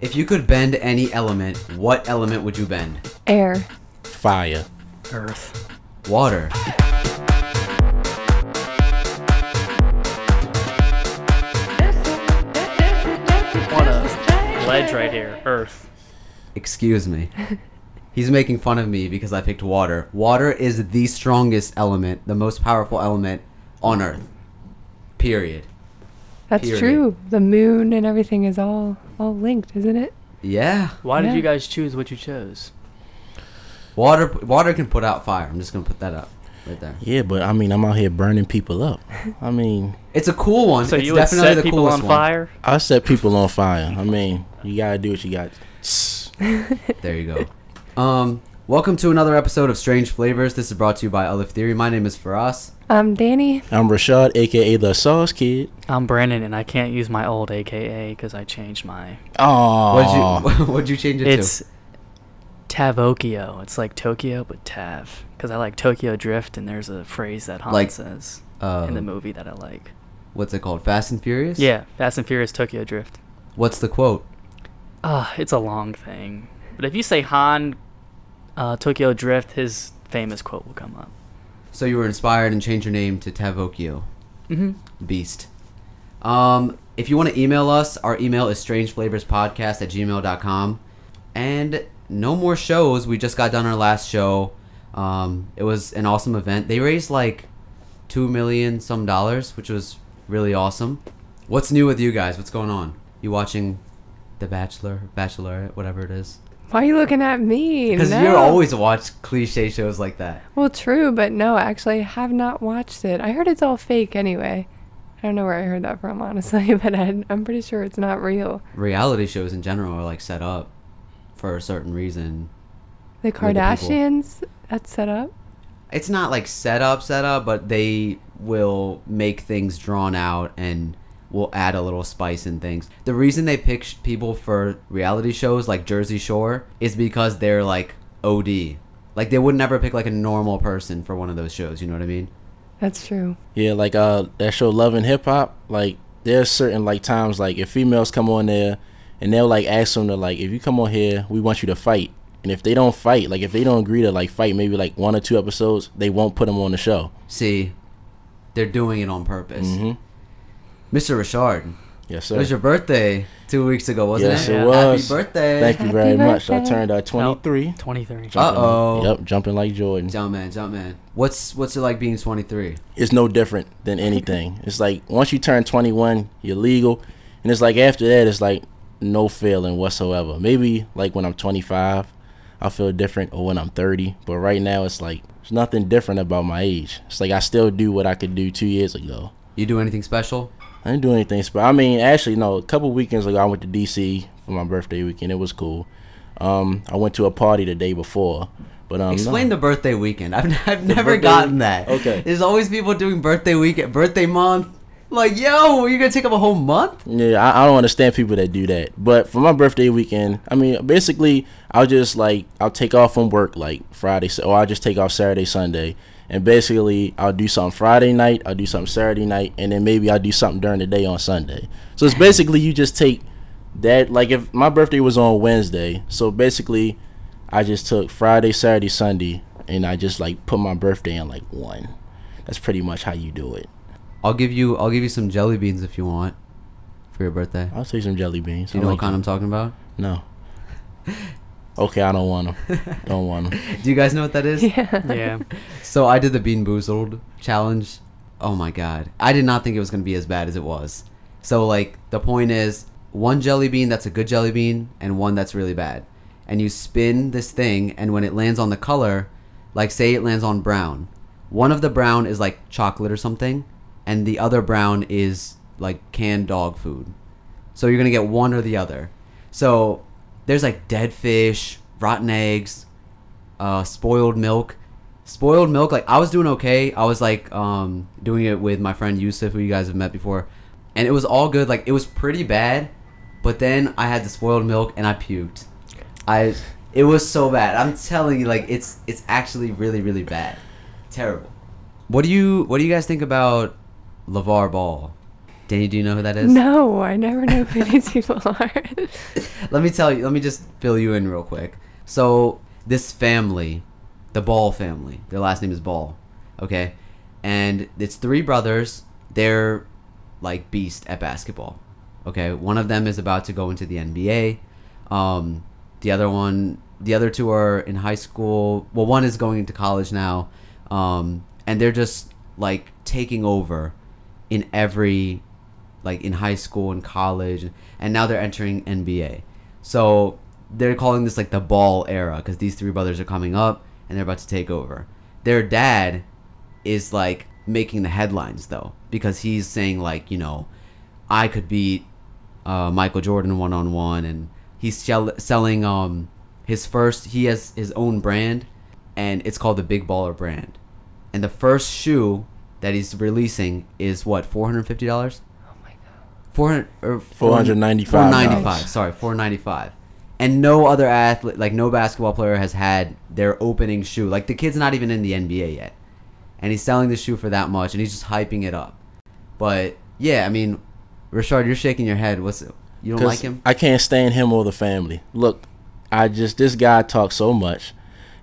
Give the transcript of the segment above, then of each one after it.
If you could bend any element, what element would you bend? Air. Fire. Earth. Water. On a ledge right here. Earth. Excuse me. He's making fun of me because I picked water. Water is the strongest element, the most powerful element on Earth. Period. That's Period. true. The moon and everything is all all linked, isn't it? Yeah. Why did you guys choose what you chose? Water water can put out fire. I'm just going to put that up right there. Yeah, but I mean, I'm out here burning people up. I mean, It's a cool one. So it's you would definitely set the people coolest on one. fire? I set people on fire. I mean, you gotta do what you got. There you go. Um, welcome to another episode of Strange Flavors. This is brought to you by Olive Theory. My name is Faraz. Um, Danny. I'm Rashad, aka the Sauce Kid. I'm Brandon, and I can't use my old AKA because I changed my. Oh, What'd you What'd you change it to? It's to? Tavokio. It's like Tokyo, but Tav. Because I like Tokyo Drift, and there's a phrase that Han Like, says Uh, in the movie that I like. What's it called? Fast and Furious. Yeah, Fast and Furious Tokyo Drift. What's the quote? Ah, it's a long thing. But if you say Han uh, Tokyo Drift, his famous quote will come up. So you were inspired and changed your name to Tavokio. Mm-hmm. Beast. Um, if you want to email us, our email is strangeflavorspodcast at gmail.com. And no more shows. We just got done our last show. Um, it was an awesome event. They raised like two million some dollars, which was really awesome. What's new with you guys? What's going on? You watching The Bachelor, Bachelorette, whatever it is? Why are you looking at me? Because no. you always watch cliche shows like that. Well, true, but no, actually, I have not watched it. I heard it's all fake anyway. I don't know where I heard that from, honestly, but I, I'm pretty sure it's not real. Reality shows in general are like set up for a certain reason. The. Kardashians, that's set up. it's not like set up set up but they will make things drawn out and will add a little spice in things the reason they pick sh- people for reality shows like jersey shore is because they're like od like they would never pick like a normal person for one of those shows you know what i mean That's true. Yeah, like uh, that show Love and Hip Hop. Like, there's certain like times like if females come on there, and they'll like ask them to like, if you come on here, we want you to fight. And if they don't fight, like if they don't agree to like fight, maybe like one or two episodes, they won't put them on the show. see they're doing it on purpose hmm mr richard Yes, sir. it was your birthday two weeks ago wasn't yes, it it Yeah. was. happy birthday Thank you Happy very much. I turned uh, 23. 23. Jumping Uh-oh. like- Yep, jumping like Jordan. jump man jump man what's what's it like being 23 It's no different than anything. it's like once you turn 21, you're legal, and it's like after that, it's like no feeling whatsoever. Maybe like when I'm 25, I'll feel different, or when I'm 30. But right now, it's like there's nothing different about my age. It's like I still do what I could do two years ago. you do anything special I didn't do anything special. I mean, actually, no. A couple weekends ago, I went to DC for my birthday weekend. It was cool. Um, I went to a party the day before, but um, Explain no. the birthday weekend. I've, I've never birthday- gotten that. Okay. There's always people doing birthday weekend, birthday month. Like, yo, you're gonna take up a whole month? Yeah, I, I don't understand people that do that. But for my birthday weekend, I mean, basically, I'll just like I'll take off from work like Friday, or I'll just take off Saturday, Sunday, and basically I'll do something Friday night, I'll do something Saturday night, and then maybe I'll do something during the day on Sunday. So it's basically you just take that like if my birthday was on Wednesday, so basically I just took Friday, Saturday, Sunday, and I just like put my birthday in like one. That's pretty much how you do it. I'll give you, I'll give you some jelly beans if you want for your birthday. I'll take some jelly beans. Do you I know like what kind them. I'm talking about? No. Okay, I don't want them. Don't want them. Do you guys know what that is? Yeah. Yeah. So I did the Bean Boozled challenge. Oh my god. I did not think it was going to be as bad as it was. So, like, the point is one jelly bean that's a good jelly bean and one that's really bad. And you spin this thing, and when it lands on the color, like, say it lands on brown, one of the brown is like chocolate or something, and the other brown is like canned dog food. So you're gonna get one or the other. So there's like dead fish, rotten eggs, uh, spoiled milk. Spoiled milk, like I was doing okay. I was like um, doing it with my friend Yusuf, who you guys have met before, and it was all good. Like it was pretty bad, but then I had the spoiled milk and I puked. I it was so bad. I'm telling you, like it's it's actually really really bad, terrible. What do you what do you guys think about LeVar Ball? Danny, do you know who that is? No, I never know who these people are. let me tell you. Let me just fill you in real quick. So this family, the Ball family, their last name is Ball. Okay, and it's three brothers. They're like beast at basketball. Okay, one of them is about to go into the NBA. Um, the other one, the other two are in high school. Well, one is going into college now, um, and they're just like taking over in every, like in high school and college, and now they're entering NBA. So they're calling this like the ball era because these three brothers are coming up and they're about to take over. Their dad is like making the headlines though because he's saying like you know I could beat uh, Michael Jordan one on one and he's sell- selling um his first he has his own brand and it's called the Big Baller brand and the first shoe that he's releasing is what four hundred fifty dollars. oh my god. 400 or $495. 495 sorry 495 and no other athlete like no basketball player has had their opening shoe like the kid's not even in the nba yet and he's selling the shoe for that much and he's just hyping it up but yeah i mean Rashard, you're shaking your head what's you don't like him I can't stand him or the family. Look, I just this guy talks so much.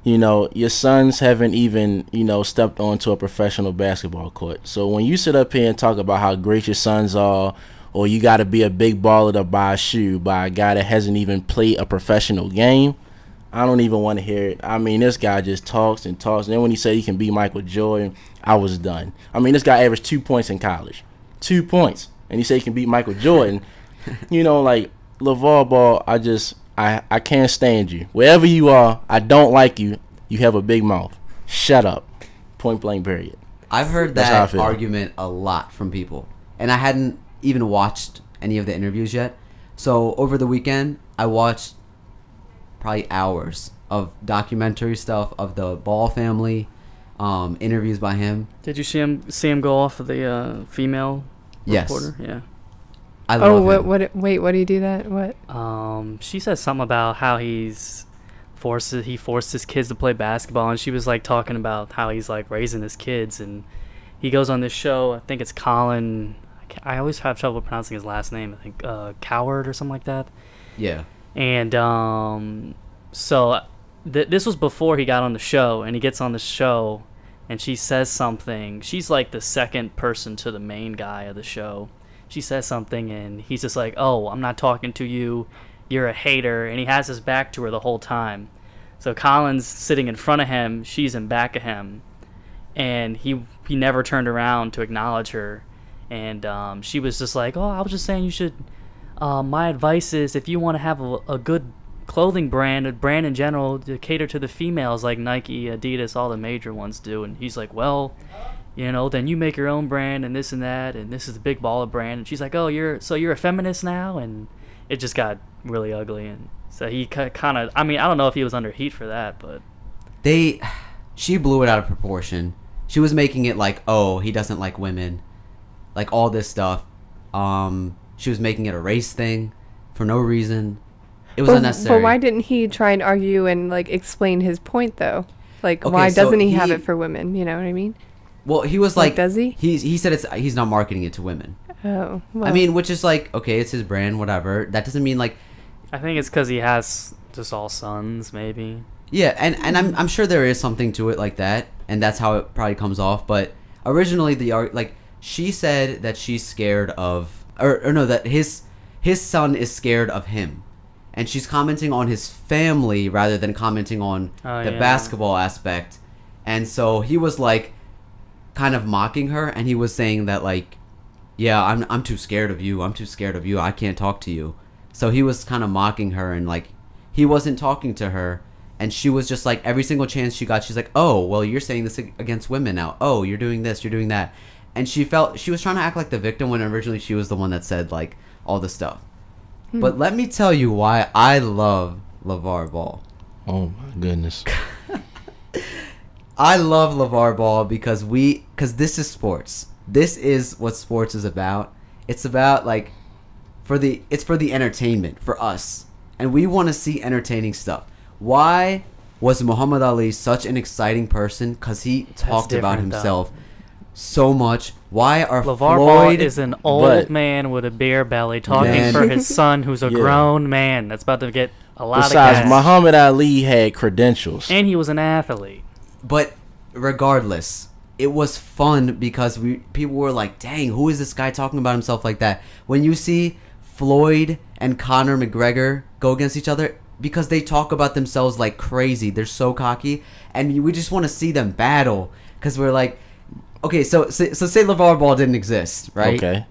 You know, your sons haven't even, you know, stepped onto a professional basketball court. So when you sit up here and talk about how great your sons are, or you got to be a big baller to buy a shoe by a guy that hasn't even played a professional game, I don't even want to hear it. I mean, this guy just talks and talks. And then when he said he can beat Michael Jordan, I was done. I mean, this guy averaged two points in college, two points, and he said he can beat Michael Jordan. you know, like LeVar Ball, I just I I can't stand you. Wherever you are, I don't like you. You have a big mouth. Shut up. Point blank. Period. i've heard That's how I that argument a lot from people and i hadn't even watched any of the interviews yet so over the weekend i watched probably hours of documentary stuff of the ball family um, interviews by him Did you see him see him go off of the uh, female Yes. reporter? Yeah. I love Oh, what? him. What? Wait, what do you do that? What? Um, she says something about how he's forces he forced his kids to play basketball, and she was like talking about how he's like raising his kids, and he goes on this show. I think it's Colin. I, I always have trouble pronouncing his last name. I think uh, Cowherd or something like that. yeah And um, so th- this was before he got on the show, and he gets on the show, and she says something. She's like the second person to the main guy of the show. She says something, and he's just like, "Oh, I'm not talking to you. You're a hater." And he has his back to her the whole time. So Colin's sitting in front of him, she's in back of him, and he he never turned around to acknowledge her. And um, she was just like, "Oh, I was just saying you should." Uh, my advice is if you want to have a, a good clothing brand, a brand in general, to cater to the females like Nike, Adidas, all the major ones do. And he's like, well, you know, then you make your own brand and this and that, and this is the big baller brand. And she's like, oh, you're so you're a feminist now, and it just got really ugly. And so he kind of, I mean, I don't know if he was under heat for that, but they she blew it out of proportion she was making it like oh he doesn't like women like all this stuff um she was making it a race thing for no reason it was But, unnecessary but why didn't he try and argue and like explain his point though? Like, Okay, why so doesn't he, have it for women? You know what I mean? Well he was Like, like does he? he's he said it's he's not marketing it to women Oh, well. i mean which is like okay it's his brand whatever that doesn't mean like I think it's because he has just all sons, maybe. Yeah, and, and I'm, I'm sure there is something to it like that, and that's how it probably comes off. But originally, the art like she said that she's scared of, or, or no, that his his son is scared of him, and she's commenting on his family rather than commenting on Oh, the yeah. basketball aspect. And so he was like, kind of mocking her, and he was saying that like, yeah, I'm I'm too scared of you. I'm too scared of you. I can't talk to you. So he was kind of mocking her and like he wasn't talking to her and she was just like every single chance she got she's like, "Oh, well you're saying this against women now. Oh, you're doing this, you're doing that." And she felt she was trying to act like the victim when originally she was the one that said like all the stuff. Hmm. But let me tell you why I love LeVar Ball. Oh my goodness. I love LeVar Ball because we because this is sports. This is what sports is about. It's about like for the it's for the entertainment for us. And we want to see entertaining stuff. Why was Muhammad Ali such an exciting person cuz he talked about different, though. himself so much. Why are LeVar Floyd Ball is an old But- man with a beer belly talking Man. for his son, who's a Yeah. grown man that's about to get a lot of Besides. Muhammad Ali had credentials. and he was an athlete. But regardless, it was fun because we people were like, "Dang, who is this guy talking about himself like that?" When you see Floyd and Conor McGregor go against each other because they talk about themselves like crazy. They're so cocky and we just want to see them battle cuz we're like Okay, so, so so say LeVar Ball didn't exist, right? Okay.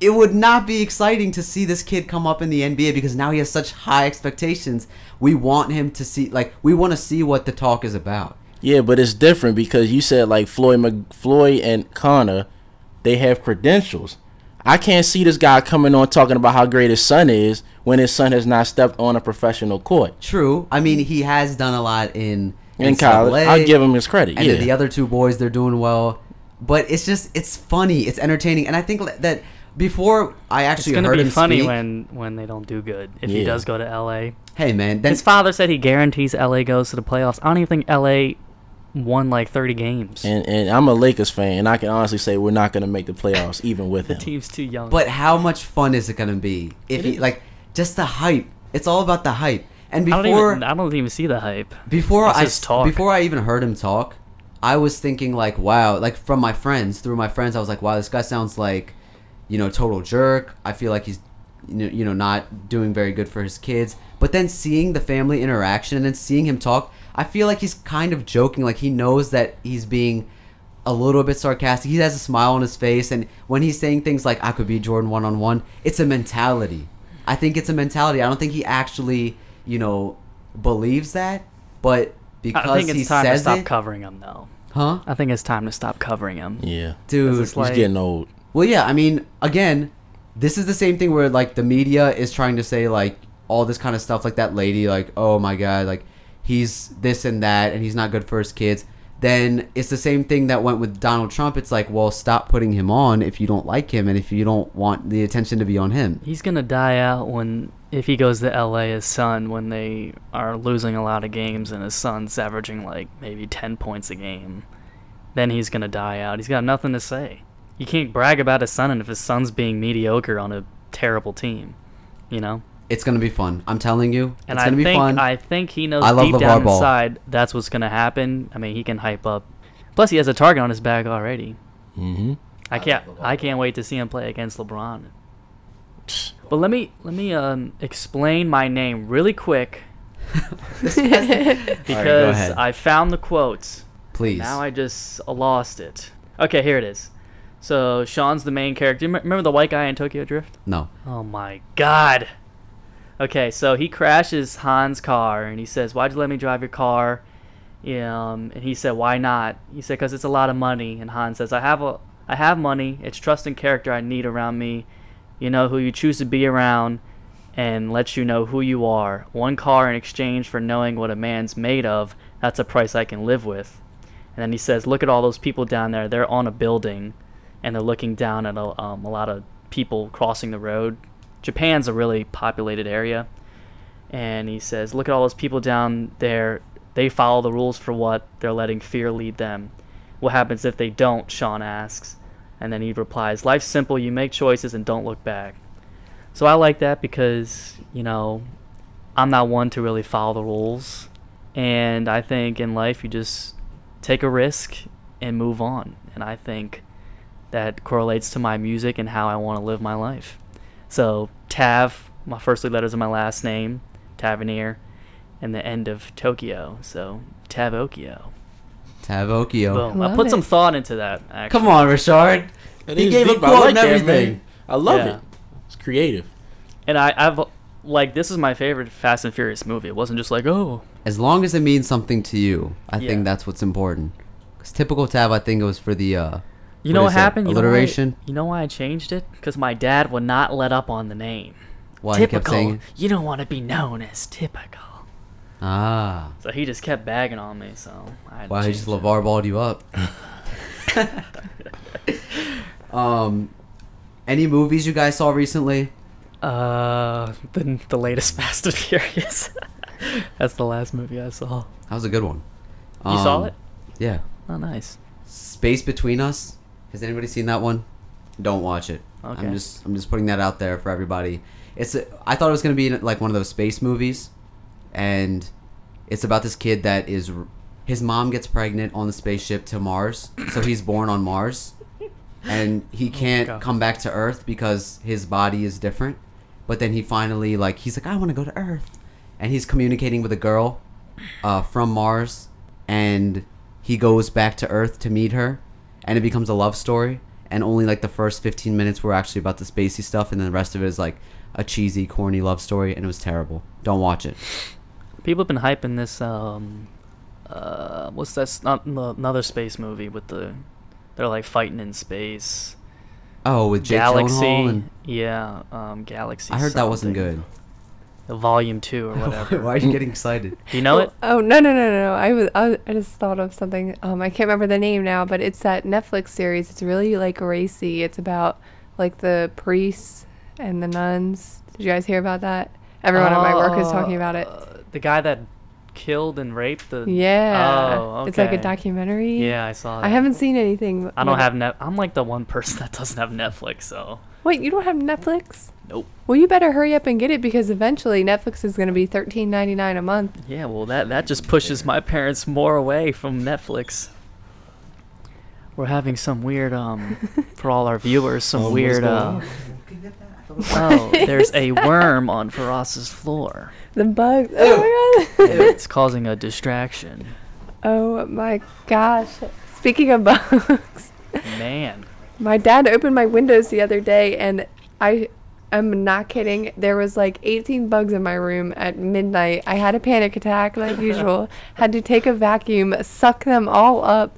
it would not be exciting to see this kid come up in the NBA because now he has such high expectations. We want him to see, like, we want to see what the talk is about. Yeah, but it's different because you said like Floyd Mc- Floyd and Conor, they have credentials. I can't see this guy coming on talking about how great his son is when his son has not stepped on a professional court. True. I mean, he has done a lot in In college, I'll give him his credit. And yeah. the other two boys, they're doing well. But it's just, it's funny, it's entertaining, and I think that before I It's actually gonna heard be him funny speak, when when they don't do good. If he does go to LA, hey man, then his father said he guarantees LA goes to the playoffs. I don't even think LA won like 30 games. and and I'm a Lakers fan, and I can honestly say we're not going to make the playoffs even with it. the him. team's too young. But how much fun is it gonna be if It he like just the hype? It's all about the hype. And I don't before even I don't even see the hype. before It's I talk. before I even heard him talk, I was thinking like, wow, like from my friends through my friends, I was like, wow, this guy sounds like, you know, total jerk. I feel like he's, you know, you know, not doing very good for his kids. But then seeing the family interaction and then seeing him talk, I feel like he's kind of joking. Like he knows that he's being a little bit sarcastic. He has a smile on his face, and when he's saying things like "I could be Jordan one on one," it's a mentality. I think it's a mentality. I don't think he actually, you know, believes that, but because I think he it's time to stop it, covering him though. huh, I think it's time to stop covering him. Yeah, dude? it's he's like- getting old. Well, yeah. I mean, again, this is the same thing where like the media is trying to say like all this kind of stuff, like that lady, like oh my god, like he's this and that, and he's not good for his kids. Then it's the same thing that went with Donald Trump. It's like, well, stop putting him on if you don't like him and if you don't want the attention to be on him. He's gonna die out when if he goes to LA. His son when they are losing a lot of games and his son's averaging like maybe 10 points a game. Then he's gonna die out. He's got nothing to say. You can't brag about his son and if his son's being mediocre on a terrible team, you know. It's gonna be fun. I'm telling you, And it's I gonna be fun. I think he knows I love deep LeVar down Ball. inside that's what's gonna happen. I mean, he can hype up. Plus, he has a target on his back already. hmm I can't. I can't wait to see him play against LeBron. But let me let me um, explain my name really quick because ahead. I found the quotes. Please. Now I just lost it. Okay, here it is. So Sean's the main character. Remember the white guy in Tokyo Drift? no. Oh my god. Okay, so he crashes Han's car and he says, "Why'd you let me drive your car?" Um, and he said, "Why not?" He said, "Cause it's a lot of money." And Han says, "I have a, I have money. It's trust and character I need around me. You know who you choose to be around, and lets you know who you are. One car in exchange for knowing what a man's made of. That's a price I can live with." And then he says, "Look at all those people down there. They're on a building, and they're looking down at a, um, a lot of people crossing the road. Japan's a really populated area." And he says, "Look at all those people down there. They follow the rules for what they're letting fear lead them. What happens if they don't?" Sean asks, and then he replies, "Life's simple. You make choices and don't look back." So I like that because you know, I'm not one to really follow the rules, and I think in life you just take a risk and move on. And I think that correlates to my music and how I want to live my life. So Tav, my first three letters of my last name, Tavernier, and the end of Tokyo. So Tavokyo. Tavokio. Boom. I Love put some thought into that. Actually. Come on, Richard. It He gave a deep. I quote like and that, man. everything. I love Yeah. it. It's creative. And I, I've like this is my favorite Fast and Furious movie. It wasn't just like oh As long as it means something to you, I Yeah. think that's what's important. 'Cause typical Tav, I think it was for the. uh You know what is it? happened? You know why- Alliteration. You know why I changed it? Because my dad would not let up on the name. Why typical. saying? You don't want to be known as typical. Ah. So he just kept bagging on me. So I had to Wow, he just. LeVar balled you up. um, any movies you guys saw recently? Uh, the the latest Fast and Furious. That's the last movie I saw. That was a good one. You saw Um, it? Yeah. Oh, nice. Space Between Us. Has anybody seen that one? Don't watch it. Okay. I'm just I'm just putting that out there for everybody. It's a, I thought it was gonna be like one of those space movies, and it's about this kid that is his mom gets pregnant on the spaceship to Mars, so he's born on Mars, and he can't God. come back to Earth because his body is different. But then he finally like he's like I want to go to Earth, and he's communicating with a girl uh, from Mars, and he goes back to Earth to meet her, and it becomes a love story. And only like the first 15 minutes were actually about the spacey stuff, and then the rest of it is like a cheesy, corny love story, and it was terrible. Don't watch it. People have been hyping this. Um, uh, what's that? Not another space movie with the. They're like fighting in space. Oh, with Jake Galaxy. And yeah, um, Galaxy. I heard that wasn't good. The Volume Two or whatever. Why are you getting excited? Do you know it? Oh no no no no! I was I, I just thought of something. Um, I can't remember the name now, but it's that Netflix series. It's really like racy. It's about like the priests and the nuns. Did you guys hear about that? Everyone at my work is talking about it. Uh, The guy that killed and raped the. Yeah, Oh, it's like a documentary. Yeah, I saw. That. I haven't seen anything. I don't have net. I'm like the one person that doesn't have Netflix, so. Wait, you don't have Netflix? Nope. Well, you better hurry up and get it because eventually Netflix is going to be thirteen ninety nine a month. Yeah, well, that that just pushes my parents more away from Netflix. We're having some weird um for all our viewers some what's weird going uh on? oh there's a worm on Faraz's floor. The bugs. Oh my god. It's causing a distraction. oh my gosh. Speaking of bugs. Man, My dad opened my windows the other day and I am not kidding. There was like 18 bugs in my room at midnight. I had a panic attack like usual. Had to take a vacuum, suck them all up.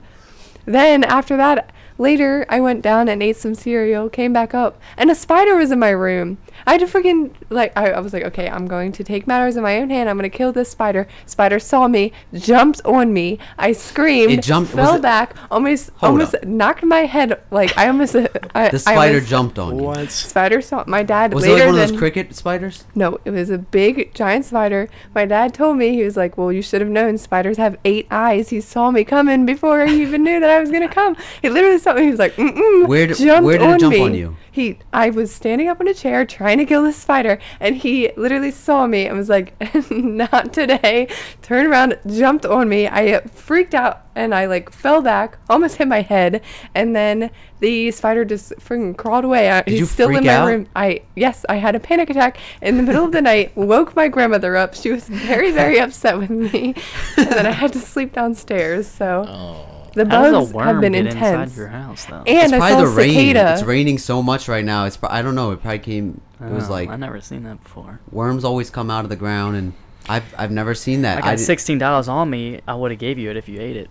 Then after that, later I went down and ate some cereal, came back up, and a spider was in my room. I had to freaking like I, I was like, okay, I'm going to take matters in my own hand. I'm gonna kill this spider. Spider saw me, jumped on me. I screamed, It jumped- was fell it- back, almost Hold almost up. knocked my head. Like I almost I, The I spider almost- jumped on you. What? Spider saw my dad Was it like one of those cricket spiders? no, it was a big giant spider. My dad told me he was like, "Well, you should have known spiders have eight eyes." He saw me coming before he even knew that I was gonna come. He literally saw me. He was like, Mm-mm, Where d- jumped where did it jump me. on you? He, I was standing up in a chair trying to kill this spider, and he literally saw me and was like, "Not today!" Turned around, jumped on me. I freaked out and I like fell back, almost hit my head, and then the spider just freaking crawled away. I, he's you still in my out? room. I yes, I had a panic attack in the middle of the night. Woke my grandmother up. She was very very upset with me, and then I had to sleep downstairs. So Oh. The how does bugs a worm have been get intense. inside your house though? And it's I probably saw the rain. cicada. It's raining so much right now. It's I don't know. It probably came. It was Oh, like I've never seen that before. worms always come out of the ground, and I've I've never seen that. I got did- sixteen dollars on me. I would have gave you it if you ate it.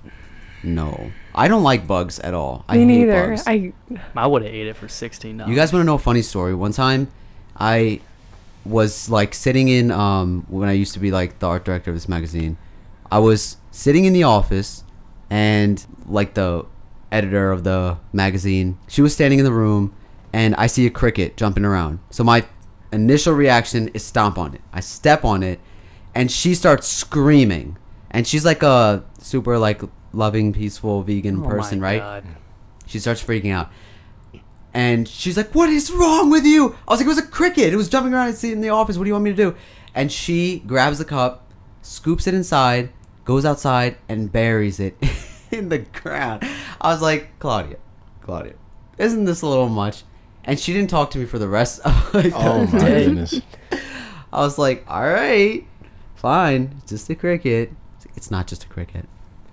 No, I don't like bugs at all. I Me hate neither. bugs. I I would have ate it for sixteen dollars. You guys want to know a funny story? One time, I was like sitting in um when I used to be like the art director of this magazine. I was sitting in the office, and like the editor of the magazine, she was standing in the room, and I see a cricket jumping around. So my initial reaction is stomp on it. I step on it, and she starts screaming. And she's like a super like loving, peaceful vegan Oh person, right? God. She starts freaking out. And she's like, What is wrong with you? I was like, It was a cricket. It was jumping around in the office. What do you want me to do? And she grabs the cup, scoops it inside, goes outside, and buries it in the ground. I was like, Claudia, Claudia, isn't this a little much? And she didn't talk to me for the rest of like, Oh the my day. goodness. I was like, All right, fine. It's just a cricket. It's not just a cricket.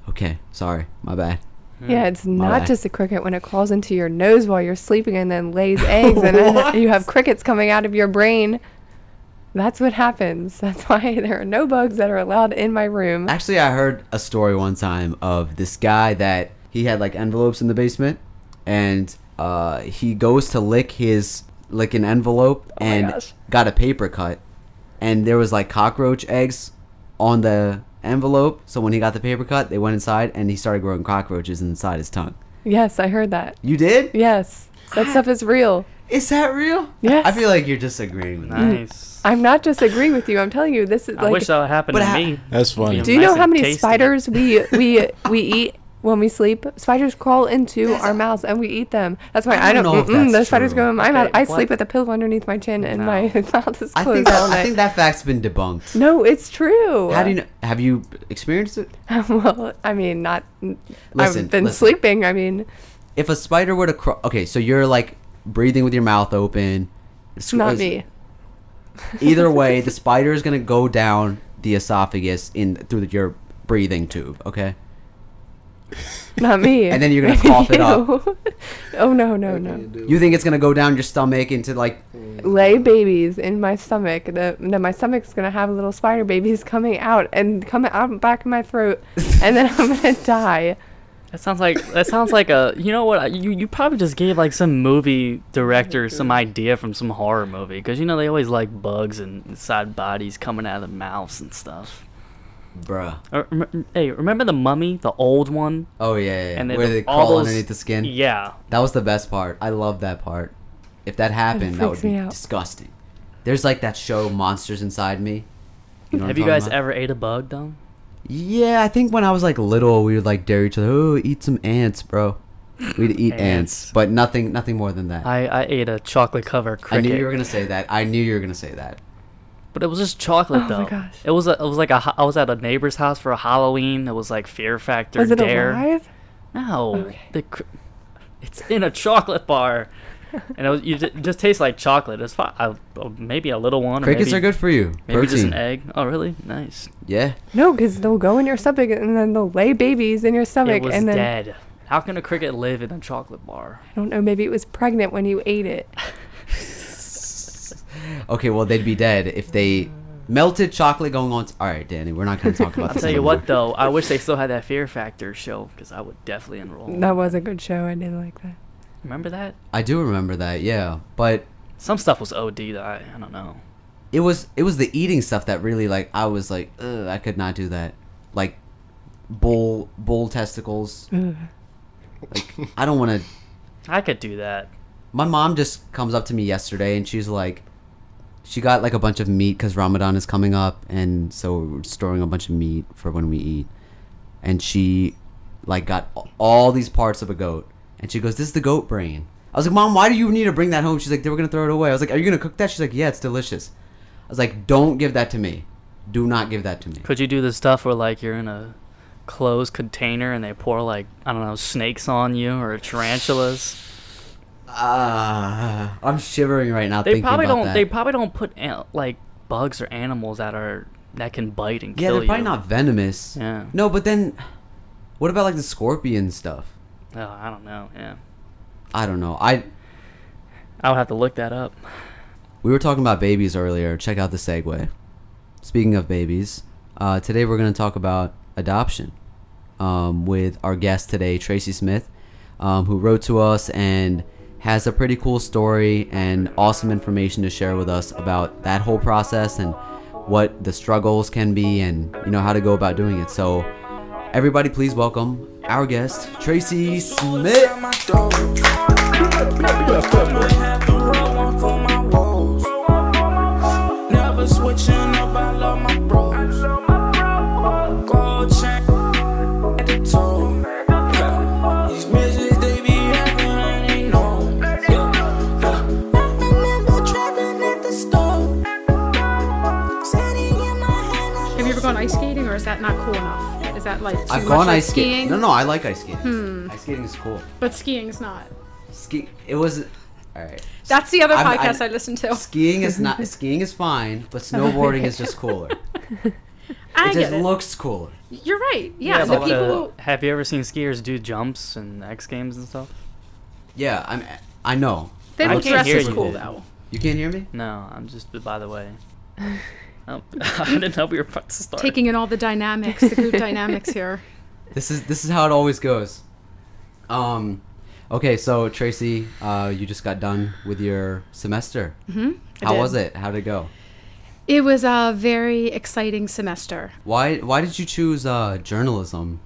Okay, sorry. My bad. yeah, it's My not bad. just a cricket when it crawls into your nose while you're sleeping and then lays eggs, and then you have crickets coming out of your brain. That's what happens. That's why there are no bugs that are allowed in my room. Actually, I heard a story one time of this guy that he had like envelopes in the basement, and uh, he goes to lick his lick an envelope Oh and gosh. got a paper cut, and there was like cockroach eggs on the envelope. So when he got the paper cut, they went inside, and he started growing cockroaches inside his tongue. Yes, I heard that. You did? Yes, that stuff is real. Is that real? Yes. I feel like you're disagreeing with me. Nice. I'm not just agreeing with you. I'm telling you, this is I like. wish that would happen to ha- me. That's funny. Do you nice know how and many tasty. spiders we we we eat when we sleep, spiders crawl into our mouths and we eat them. That's why I I don't. don't know if mm-mm, that's those spiders true. go in my Okay, mouth. I what- sleep with a pillow underneath my chin and No. my mouth is I closed think that all I think that fact's been debunked. no, it's true. How do you know? Have you experienced it? well, I mean, not. Listen, I've been listen. sleeping. I mean, If a spider were to crawl, okay, so you're like breathing with your mouth open. It's- not me. Either way, the spider is gonna go down the esophagus in through your breathing tube. Okay. Not me. And then you're gonna cough it up. Oh no, no, no. You think it's gonna go down your stomach into like? Lay babies in my stomach. The, then my stomach's gonna have little spider babies coming out and coming out back in my throat, and then I'm gonna die. That sounds like that sounds like a you know what you you probably just gave like some movie director some idea from some horror movie because you know they always like bugs and inside bodies coming out of the mouths and stuff. Bruh. Or, rem- hey, remember the Mummy, the old one? Oh yeah, yeah, yeah. And where they crawl those- underneath the skin. Yeah, That was the best part. I love that part. If that happened, that would be out. disgusting. There's like that show Monsters Inside Me. You know Have you guys about? ever ate a bug though? Yeah, I think when I was like little, we would like dare each other. Oh, eat some ants, bro. We'd eat ants. Ants. but nothing, nothing more than that. I, I, I ate a chocolate covered cricket. I knew you were gonna say that. I knew you were gonna say that. But it was just chocolate Oh though. my gosh. It was a, it was like a ho- I was at a neighbor's house for a Halloween. It was like Fear Factor Was it Dare. alive? No, Okay. the cr- it's in a chocolate bar, and it, was, you ju- it just tastes like chocolate. It's fine. I, uh, maybe a little one. or Crickets maybe, are good for you. Maybe just an egg. Oh really? Nice. Yeah. No, because they'll go in your stomach and then they'll lay babies in your stomach, it was and then dead. How can a cricket live in a chocolate bar? I don't know. Maybe it was pregnant when you ate it. Okay, well they'd be dead if they melted chocolate going on. T- All right, Danny, we're not gonna talk about this. I'll this. tell you anymore. what though, I wish they still had that Fear Factor show because I would definitely enroll. That was a good show. I didn't like that. Remember that? I do remember that. Yeah, but Some stuff was OD that I, I don't know. it was it was the eating stuff that really like I was like, Ugh, I could not do that. Like bull bull testicles. Ugh. Like I don't want to. I could do that. My mom just comes up to me yesterday and she's like, she got like a bunch of meat because Ramadan is coming up, and so we're storing a bunch of meat for when we eat. And she like got all these parts of a goat, and she goes, "This is the goat brain." I was like, "Mom, why do you need to bring that home?" She's like, "They were gonna throw it away." I was like, "Are you gonna cook that?" She's like, "Yeah, it's delicious." I was like, "Don't give that to me. Do not give that to me." Could you do the stuff where like you're in a closed container and they pour like I don't know snakes on you or tarantulas? Ah, I'm shivering right now They thinking probably about don't. that. They probably don't put an- like bugs or animals that are that can bite and yeah, kill you. Yeah, they're probably you. not venomous. Yeah. No, but then, what about like the scorpion stuff? Oh, I don't know. Yeah. I don't know. I I would have to look that up. we were talking about babies earlier. Check out the segue. Speaking of babies, uh, today we're going to talk about adoption um, with our guest today, Tracy Smith, um, who wrote to us and has a pretty cool story and awesome information to share with us about that whole process and what the struggles can be and you know how to go about doing it. So, everybody, please welcome our guest, Tracy Smith. That like too I've much gone like ice skating. skiing? No, no, I like ice skating. Ice skating is cool. But skiing's not. Ski. It was. All right. That's the other I'm- podcast I'm- I, listen to. Skiing is not. skiing is fine, but snowboarding is just cooler. I it get just it. looks cooler. You're right. Yeah, the but, uh, people. have you ever seen skiers do jumps and X Games and stuff? Yeah, I'm. I know. They I don't can't dress hear as you, cool dude. though. You can't hear me. No, I'm just. By the way. Oh, I didn't know we were about to start. Taking in all the dynamics, the group dynamics here. This is this is how it always goes. Um, okay, so Tracy, uh, you just got done with your semester. Mm-hmm. How was it? How did it go? It was a very exciting semester. Why why did you choose uh, journalism?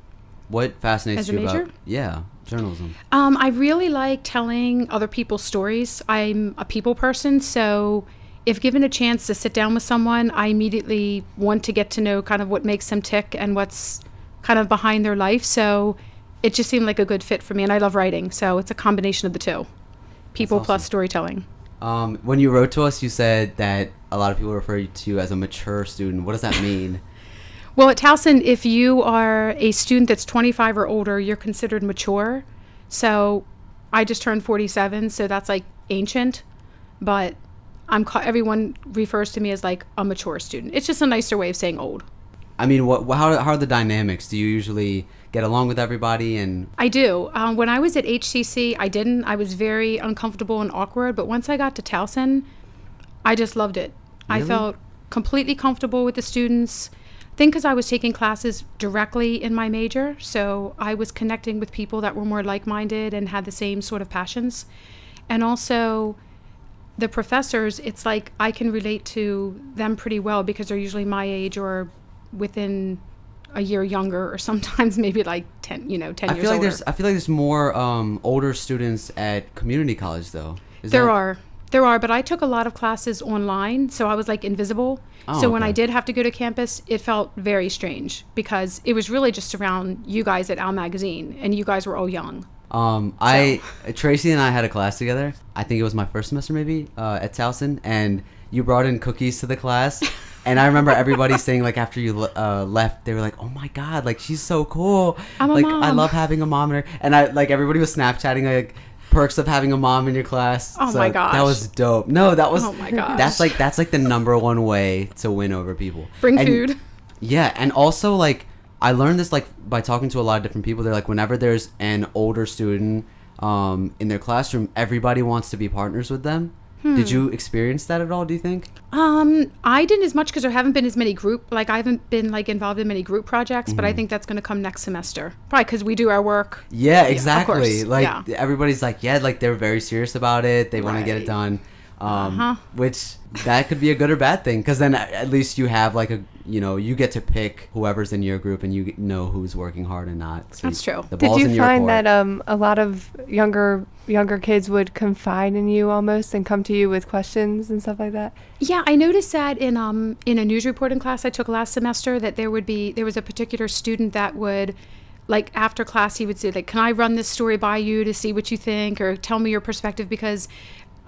What fascinates As a you major? about? Yeah, journalism. Um, I really like telling other people's stories. I'm a people person, so if given a chance to sit down with someone, I immediately want to get to know kind of what makes them tick and what's kind of behind their life. So it just seemed like a good fit for me. And I love writing, so it's a combination of the two people awesome. plus storytelling. Um, when you wrote to us, you said that a lot of people refer to you as a mature student. What does that mean? Well, at Towson, if you are a student that's 25 or older, you're considered mature. So I just turned 47, so that's like ancient, but I'm ca- everyone refers to me as like a mature student. It's just a nicer way of saying old. I mean, what? How, how are the dynamics? Do you usually get along with everybody? And I do. Um, when I was at HCC, I didn't. I was very uncomfortable and awkward. But once I got to Towson, I just loved it. I felt completely comfortable with the students. I think because I was taking classes directly in my major, so I was connecting with people that were more like-minded and had the same sort of passions. And also, the professors, it's like I can relate to them pretty well because they're usually my age or within a year younger, or sometimes maybe like ten, you know, ten I years feel like older. there's I feel like there's more um, older students at community college though. Is There that- are. There are, but I took a lot of classes online, so I was like invisible. Oh, so when I did have to go to campus, it felt very strange because it was really just around you guys at Al Magazine, and you guys were all young. Um, I Tracy and I had a class together. I think it was my first semester maybe uh, at Towson, and you brought in cookies to the class. And I remember everybody saying like after you uh, left, they were like, "Oh my god, like she's so cool! I'm like I love having a mom in her." And I like everybody was Snapchatting like perks of having a mom in your class. Oh my god, That was dope. No, that was Oh my gosh. That's like that's like the number one way to win over people. Bring And- food. yeah, and also like I learned this like by talking to a lot of different people. They're like whenever there's an older student um, in their classroom, everybody wants to be partners with them. Did Hmm. you experience that at all? Do you think? Um, I didn't as much because there haven't been as many group like I haven't been like involved in many group projects, but I think that's going to come next semester. Probably because we do our work. Yeah, exactly. course, Like yeah. everybody's like, yeah, like they're very serious about it. They want to get it done. Um, Uh-huh. Which that could be a good or bad thing because then at at least you have like a you know you get to pick whoever's in your group and you know who's working hard and not. So That's you- true. The Did you in your find court. that um a lot of younger younger kids would confide in you almost and come to you with questions and stuff like that? Yeah, I noticed that in um in a news reporting class I took last semester that there would be there was a particular student that would like after class he would say like can I run this story by you to see what you think or tell me your perspective because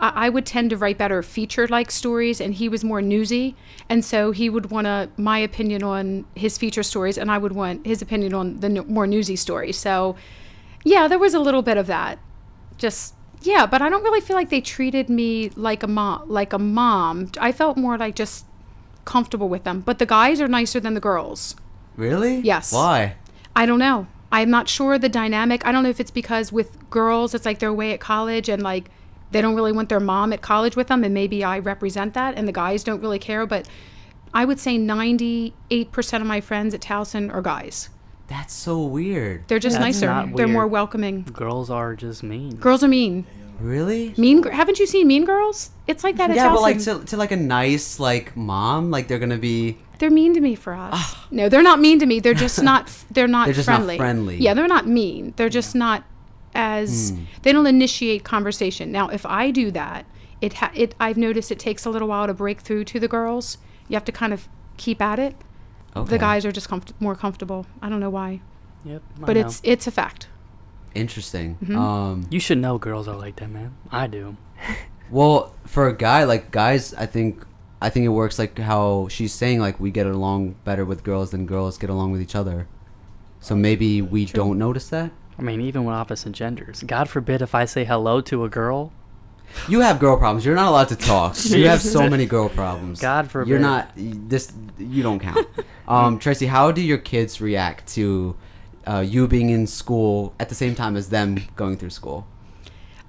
I would tend to write better feature like stories and he was more newsy and so he would want to my opinion on his feature stories and I would want his opinion on the n- more newsy stories. So yeah, there was a little bit of that. Just yeah, but I don't really feel like they treated me like a mom. Like a mom, I felt more like just comfortable with them. But the guys are nicer than the girls. really? Yes. Why? I don't know. I'm not sure the dynamic. I don't know if it's because with girls, it's like they're away at college and like they don't really want their mom at college with them, and maybe I represent that, and the guys don't really care. But I would say 98% of my friends at Towson are guys. That's so weird. They're just That's nicer. not They're more welcoming. Girls are just mean. Girls are mean. Really? Mean. Haven't you seen Mean Girls? It's like that at Yeah, Towson. but like to, to like a nice like mom, like they're gonna be They're mean to me for us. Ah. no, they're not mean to me. They're just not. They're not They're just not friendly. friendly. Yeah, they're not mean. They're just not as. Hmm. They don't initiate conversation. Now, if I do that, it ha- it. I've noticed it takes a little while to break through to the girls. You have to kind of keep at it. okay. The guys are just comfort- more comfortable. I don't know why, Yep. I but know. it's it's a fact. Interesting. Mm-hmm. Um, You should know girls are like that, man. I do. well, for a guy, like guys, I think I think it works like how she's saying, like we get along better with girls than girls get along with each other. So maybe we don't notice that. I mean, even with opposite genders. God forbid if I say hello to a girl. You have girl problems. You're not allowed to talk. You have so many girl problems. God forbid. You're not this. You don't count. Um, Tracy, how do your kids react to uh, you being in school at the same time as them going through school?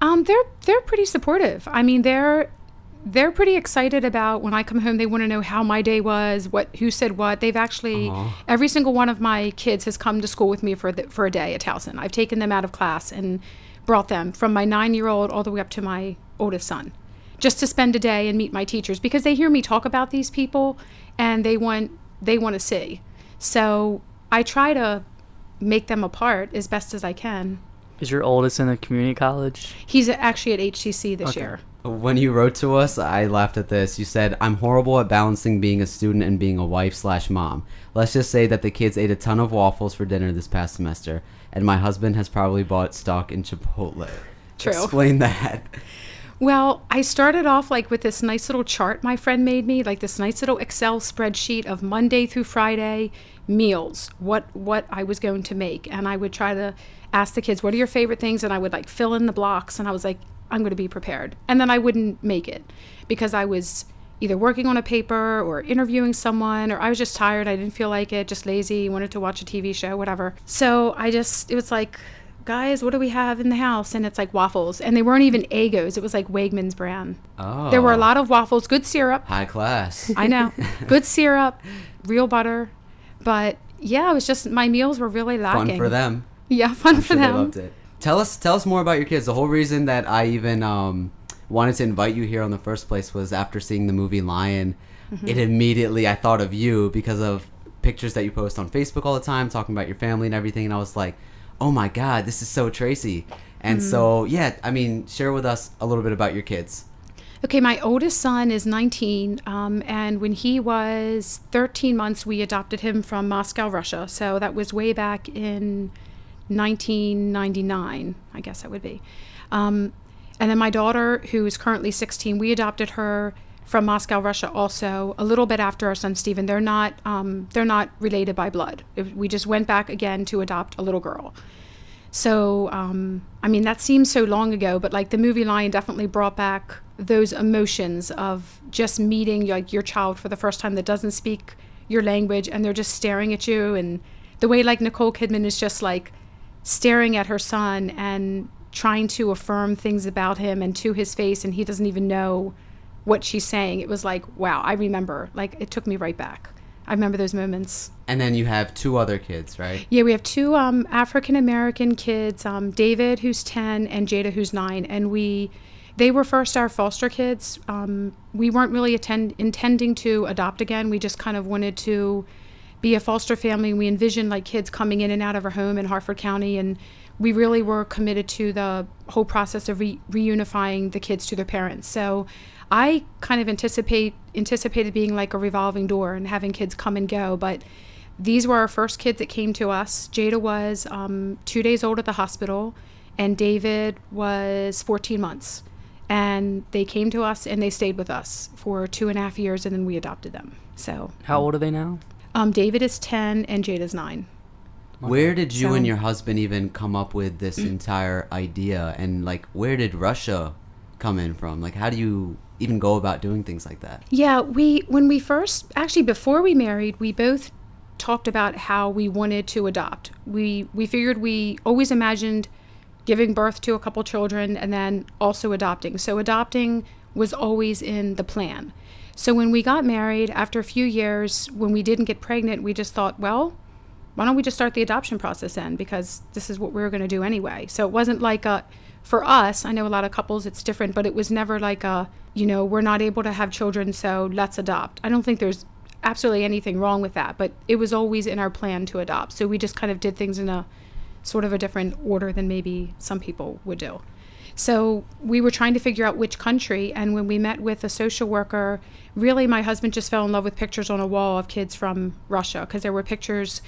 Um, they're they're pretty supportive. I mean, they're they're pretty excited about when I come home. They want to know how my day was, what who said what. They've actually Aw. every single one of my kids has come to school with me for the, for a day at Towson. I've taken them out of class and brought them from my nine year old all the way up to my oldest son, just to spend a day and meet my teachers because they hear me talk about these people and they want they want to see. So I try to make them apart as best as I can. Is your oldest in a community college? He's actually at HCC this Okay. year. When you wrote to us, I laughed at this. You said, "I'm horrible at balancing being a student and being a wife slash mom. Let's just say that the kids ate a ton of waffles for dinner this past semester, and my husband has probably bought stock in Chipotle." True. Explain that. Well, I started off like with this nice little chart my friend made me, like this nice little Excel spreadsheet of Monday through Friday meals, what what I was going to make, and I would try to ask the kids, "What are your favorite things?" and I would like fill in the blocks, and I was like, "I'm going to be prepared," and then I wouldn't make it because I was either working on a paper or interviewing someone, or I was just tired, I didn't feel like it, just lazy, wanted to watch a TV show, whatever. So I just it was like guys, what do we have in the house? And it's like waffles. And they weren't even Eggos. It was like Wegmans brand. Oh, There were a lot of waffles, good syrup. high class. I know. good syrup, real butter. But yeah, it was just my meals were really lacking. Fun for them. Yeah, fun I'm for sure they them. loved it. Tell us, tell us more about your kids. The whole reason that I even um, wanted to invite you here in the first place was after seeing the movie Lion. Mm-hmm. It immediately I thought of you because of pictures that you post on Facebook all the time, talking about your family and everything. And I was like, oh my god, this is so Tracy. And Mm-hmm. so yeah, I mean, share with us a little bit about your kids. Okay, my oldest son is 19, um, and when he was 13 months, we adopted him from Moscow, Russia. So that was way back in 1999, I guess that would be. Um, and then my daughter, who is currently 16, we adopted her from Moscow, Russia, also a little bit after our son Stephen. They're not um, they're not related by blood. We just went back again to adopt a little girl. So, um, I mean, that seems so long ago, but like the movie Lion definitely brought back those emotions of just meeting like your child for the first time that doesn't speak your language and they're just staring at you. And the way like Nicole Kidman is just like staring at her son and trying to affirm things about him and to his face, and he doesn't even know what she's saying. It was like, wow, I remember. Like, it took me right back. I remember those moments. And then you have two other kids, right? Yeah, we have two um, African American kids, um, David, who's 10, and Jada, who's 9. And we, they were first our foster kids. Um, we weren't really attend, intending to adopt again. We just kind of wanted to be a foster family. We envisioned like kids coming in and out of our home in Harford County. And we really were committed to the whole process of re- reunifying the kids to their parents. So I kind of anticipate anticipated being like a revolving door and having kids come and go, but these were our first kids that came to us. Jada was um, two days old at the hospital, and David was 14 months. And they came to us and they stayed with us for two and a half years, and then we adopted them. So How old are they now? Um, David is 10 and Jada's 9. Where did you So- and your husband even come up with this entire idea? And like, where did Russia come in from? Like, how do you even go about doing things like that? Yeah, we when we first actually before we married, we both talked about how we wanted to adopt. We we figured we always imagined giving birth to a couple children and then also adopting. So adopting was always in the plan. So when we got married after a few years when we didn't get pregnant, we just thought, well, why don't we just start the adoption process then? Because this is what we were going to do anyway. So it wasn't like a for us i know a lot of couples it's different but it was never like a you know we're not able to have children so let's adopt. I don't think there's absolutely anything wrong with that but it was always in our plan to adopt. So we just kind of did things in a sort of a different order than maybe some people would do so we were trying to figure out which country, and when we met with a social worker, really my husband just fell in love with pictures on a wall of kids from Russia because there were pictures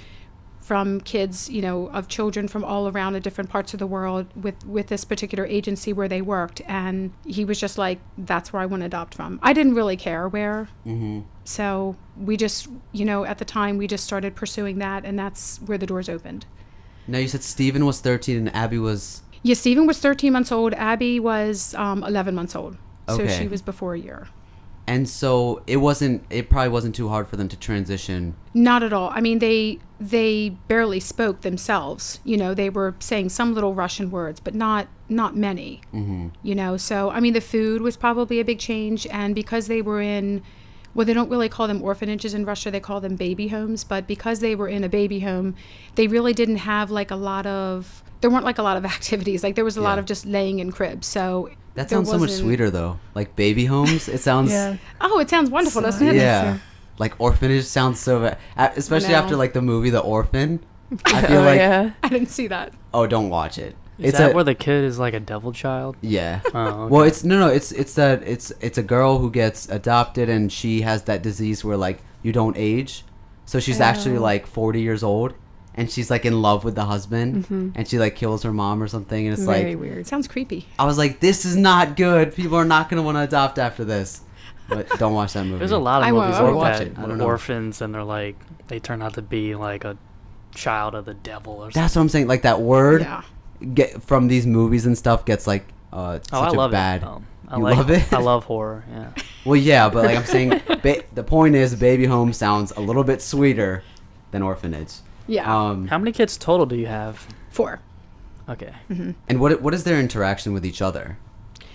from kids, you know, of children from all around the different parts of the world with with this particular agency where they worked, and he was just like, "That's where I want to adopt from." I didn't really care where, Mm-hmm. so we just, you know, at the time we just started pursuing that, and that's where the doors opened. Now you said Stephen was 13 and Abby was Yeah, Stephen was 13 months old. Abby was um, 11 months old. So she was before a year. and so it wasn't it probably wasn't too hard for them to transition. Not at all. I mean, they they barely spoke themselves. You know, they were saying some little Russian words, but not not many. Mm-hmm. You know, so I mean, the food was probably a big change, and because they were in, well, they don't really call them orphanages in Russia; they call them baby homes. But because they were in a baby home, they really didn't have like a lot of. There weren't like a lot of activities. Like there was a lot of just laying in cribs. So That sounds so much sweeter though. Like baby homes, it sounds Yeah. Oh, it sounds wonderful, So- doesn't it? yeah. Like orphanage sounds so bad. Especially No. after like the movie The Orphan. I feel oh like yeah. I didn't see that. oh, don't watch it. Is it's that a where the kid is like a devil child? yeah. Oh, okay. Well, it's no, no. It's it's that it's it's a girl who gets adopted, and she has that disease where like you don't age. So she's actually Oh. like forty years old, and she's like in love with the husband, mm-hmm. and she like kills her mom or something. And it's Very like weird. Sounds creepy. I was like, this is not good. People are not gonna want to adopt after this. But don't watch that movie. There's a lot of I movies won't. Or like watch that. it. I don't know. Orphans, and they're like they turn out to be like a child of the devil or something. That's what I'm saying. Like that word Yeah. Get from these movies and stuff gets like uh Oh, I such love a bad. it. Um, I You like, love it? I love horror. Yeah. Well, yeah, but like I'm saying, ba- the point is, Baby Home sounds a little bit sweeter than Orphanage. Yeah. Um, How many kids total do you have? Four. Okay. Mm-hmm. and what what is their interaction with each other,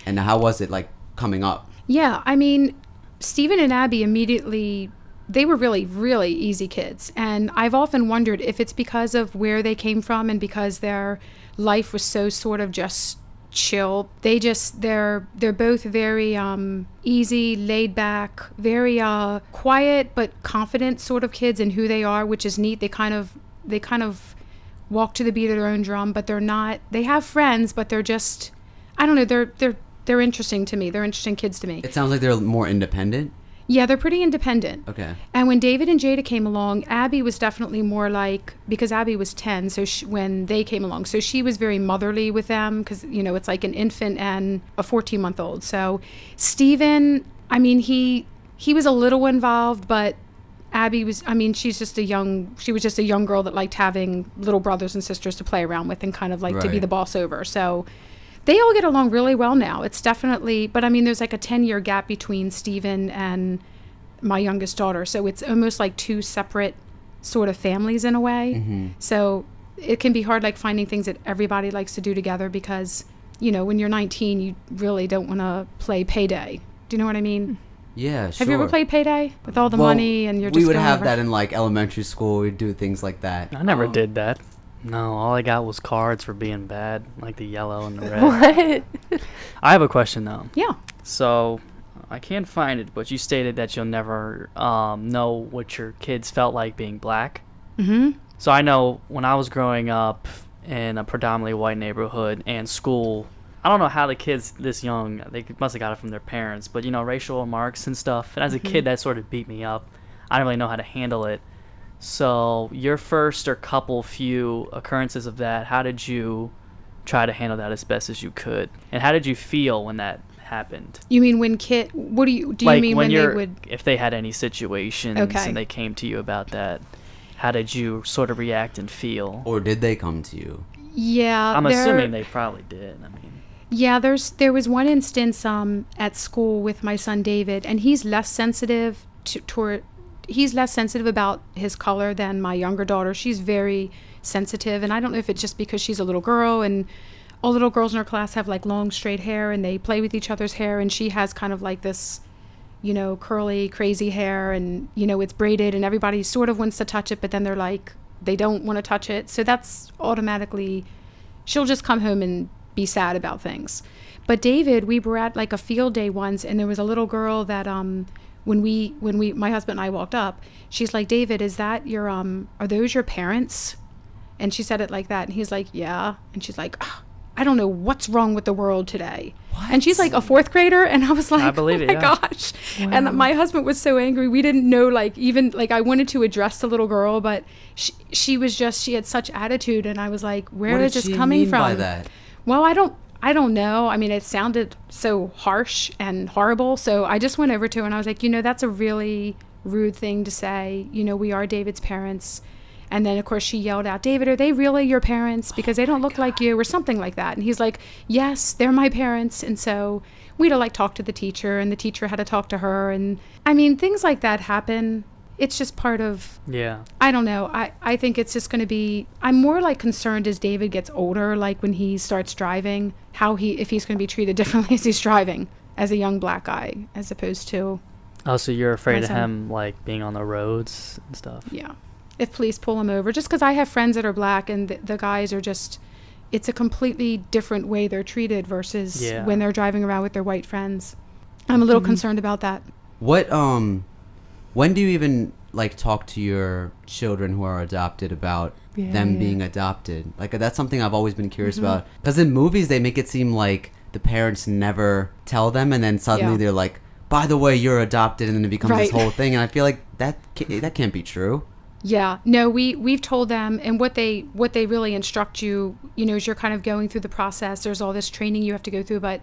and how was it like coming up? Yeah, I mean, Stephen and Abby immediately they were really really easy kids and I've often wondered if it's because of where they came from and because their life was so sort of just chill. They just they're they're both very um easy, laid back, very uh quiet but confident sort of kids in who they are, which is neat. They kind of they kind of walk to the beat of their own drum, but they're not they have friends, but they're just I don't know, they're they're they're interesting to me. They're interesting kids to me. It sounds like they're more independent. Yeah, they're pretty independent. Okay. And when David and Jada came along, Abby was definitely more like because Abby was 10 so she, when they came along. So she was very motherly with them cuz you know, it's like an infant and a 14-month-old. So Stephen, I mean, he he was a little involved, but Abby was I mean, she's just a young she was just a young girl that liked having little brothers and sisters to play around with and kind of like to be the boss over. So they all get along really well now. It's definitely, but I mean, there's like a 10 year gap between Stephen and my youngest daughter. So it's almost like two separate sort of families in a way. Mm-hmm. So it can be hard, like finding things that everybody likes to do together because, you know, when you're 19, you really don't want to play payday. Do you know what I mean? Hmm. Yeah, sure. Have you ever played payday with all the Well, money and you're just we would have over- that in like elementary school. We'd do things like that. I never Oh. did that. No, all I got was cards for being bad, like the yellow and the red. What? I have a question though. Yeah. So I can't find it, but you stated that you'll never um, know what your kids felt like being black. hmm So I know when I was growing up in a predominantly white neighborhood and school, I don't know how the kids this young they must have got it from their parents, but you know racial remarks and stuff. And as a kid, that sort of beat me up. I didn't really know how to handle it. So your first or couple few occurrences of that, how did you try to handle that as best as you could? And how did you feel when that happened? You mean when Kit? what do you, do you mean when, when, they would, if they had any situations Okay. and they came to you about that, how did you sort of react and feel? Or did they come to you? yeah. I'm there- assuming they probably did. I mean, Yeah, there's there was one instance um at school with my son David, and he's less sensitive to toward he's less sensitive about his color than my younger daughter. She's very sensitive, and I don't know if it's just because she's a little girl and all little girls in her class have like long straight hair and they play with each other's hair, and she has kind of like this you know, curly, crazy hair and, you know, it's braided and everybody sort of wants to touch it, but then they're like, they don't want to touch it. So that's automatically, she'll just come home and be sad about things. But David, we were at like a field day once and there was a little girl that, um, when we, when we, my husband and I walked up, she's like, David, is that your, um, are those your parents? And she said it like that. And he's like, yeah. And she's like, "Ah, I don't know what's wrong with the world today. What? And she's like a fourth grader. And I was like, believe oh it, my yeah. gosh. And my husband was so angry. We didn't know, like, even, like, I wanted to address the little girl, but she, she was just, she had such attitude. And I was like, where is did this coming mean from? by that? Well, I don't I don't know. I mean, it sounded so harsh and horrible. So I just went over to her and I was like, you know, that's a really rude thing to say. You know, we are David's parents. And then of course she yelled out, "David, are they really your parents oh because they don't look like you or something like that." And he's like, "Yes, they're my parents." And so we had to like talk to the teacher and the teacher had to talk to her and I mean, things like that happen. It's just part of yeah. I don't know. I, I think it's just going to be. I'm more like concerned as David gets older, like when he starts driving, how he if he's going to be treated differently as he's driving as a young black guy, as opposed to Oh, so you're afraid of him like being on the roads and stuff? yeah, if police pull him over. Just because I have friends that are black and the, the guys are just, it's a completely different way they're treated versus Yeah. when they're driving around with their white friends. I'm a little concerned about that. What um, when do you even like talk to your children who are adopted about Yeah, them yeah. being adopted? Like that's something I've always been curious Mm-hmm. about. Because in movies they make it seem like the parents never tell them, and then suddenly Yeah. they're like, "By the way, you're adopted," and then it becomes this whole thing. And I feel like that that can't be true. Yeah, no, we we've told them, and what they what they really instruct you, you know, as you're kind of going through the process. There's all this training you have to go through, but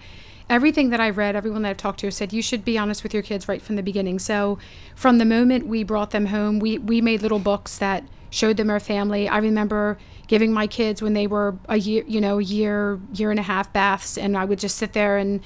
everything that I've read, everyone that I've talked to said you should be honest with your kids right from the beginning. So, from the moment we brought them home, we we made little books that showed them our family. I remember giving my kids when they were a year, you know, a year year and a half baths, and I would just sit there and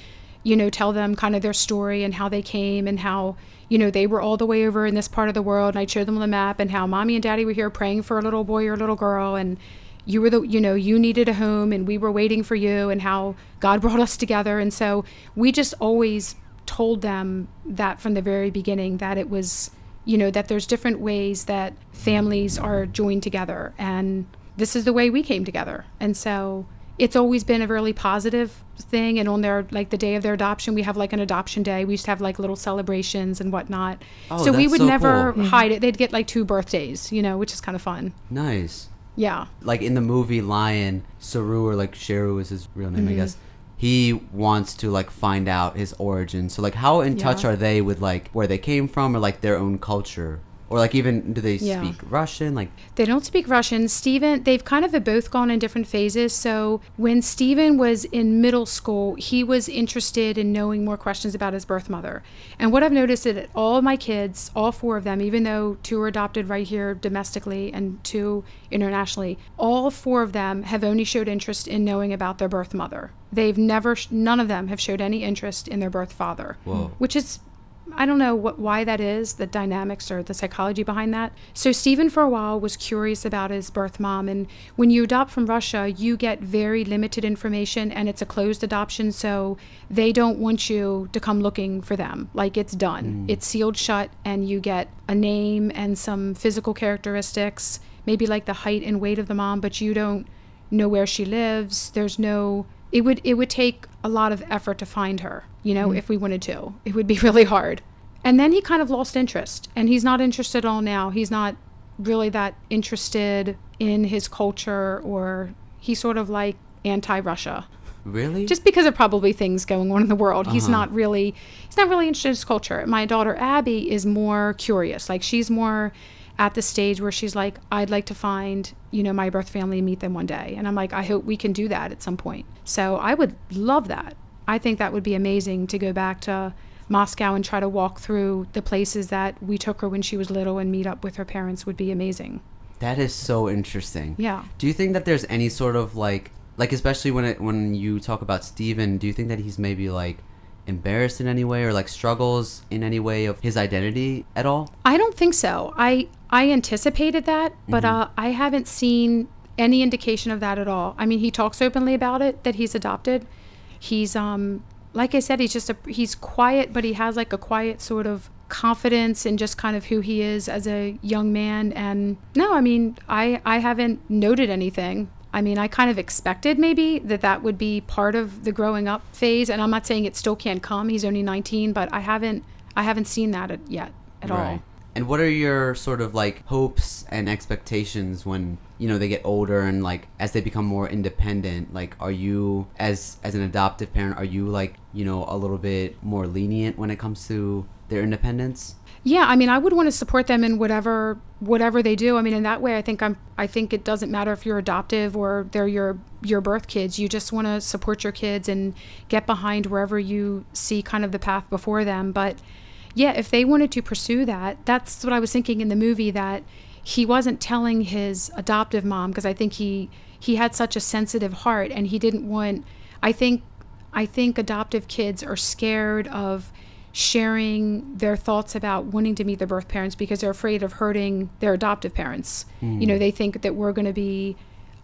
you know, tell them kind of their story and how they came and how, you know, they were all the way over in this part of the world. And I'd show them the map and how mommy and daddy were here praying for a little boy or a little girl. And you were the, you know, you needed a home and we were waiting for you and how God brought us together. And so we just always told them that from the very beginning that it was, you know, that there's different ways that families are joined together. And this is the way we came together. And so, it's always been a really positive thing and on their like the day of their adoption we have like an adoption day we used to have like little celebrations and whatnot Oh, so we would so never cool. hide it they'd get like two birthdays you know which is kind of fun Nice. yeah like in the movie Lion, Saroo or like Sheru is his real name, I Mm-hmm. guess. He wants to like find out his origin. So like, how in touch are they with like where they came from or like their own culture, or like even do they Yeah. speak Russian? Like, They don't speak Russian. Steven, they've kind of both gone in different phases. So when Steven was in middle school, he was interested in knowing more questions about his birth mother. And what I've noticed is that all of my kids, all four of them, even though two are adopted right here domestically and two internationally, all four of them have only showed interest in knowing about their birth mother. They've never, none of them have showed any interest in their birth father, Whoa. which is I don't know what why that is, the dynamics or the psychology behind that. So Stephen for a while was curious about his birth mom and when you adopt from Russia, you get very limited information and it's a closed adoption, so they don't want you to come looking for them. Like it's done. Mm. It's sealed shut and you get a name and some physical characteristics, maybe like the height and weight of the mom, but you don't know where she lives. There's no it would it would take a lot of effort to find her, you know, if we wanted to. It would be really hard. And then he kind of lost interest, and he's not interested at all now. He's not really that interested in his culture or he's sort of like anti-Russia. really? Just because of probably things going on in the world. He's Uh-huh. not really he's not really interested in his culture. My daughter Abby is more curious. Like she's more at the stage where she's like, I'd like to find, you know, my birth family and meet them one day. And I'm like, I hope we can do that at some point. So I would love that. I think that would be amazing to go back to Moscow and try to walk through the places that we took her when she was little and meet up with her parents would be amazing. that is so interesting. Yeah. Do you think that there's any sort of like, like especially when it when you talk about Steven, do you think that he's maybe like embarrassed in any way or like struggles in any way of his identity at all? I don't think so. I I anticipated that, but uh, I haven't seen any indication of that at all. I mean, he talks openly about it that he's adopted. He's um like I said, he's just a he's quiet, but he has like a quiet sort of confidence in just kind of who he is as a young man. And no, I mean, I I haven't noted anything. I mean, I kind of expected maybe that that would be part of the growing up phase, and I'm not saying it still can't come. He's only 19, but I haven't I haven't seen that yet at all. And what are your sort of like hopes and expectations when you know they get older and like as they become more independent? Like, are you as as an adoptive parent, are you like you know a little bit more lenient when it comes to their independence? Yeah, I mean, I would want to support them in whatever whatever they do. I mean, in that way, I think I'm. I think it doesn't matter if you're adoptive or they're your your birth kids. You just want to support your kids and get behind wherever you see kind of the path before them. But yeah, if they wanted to pursue that, that's what I was thinking in the movie that he wasn't telling his adoptive mom because I think he he had such a sensitive heart and he didn't want. I think I think adoptive kids are scared of sharing their thoughts about wanting to meet their birth parents because they're afraid of hurting their adoptive parents. You know, hmm. they think that we're going to be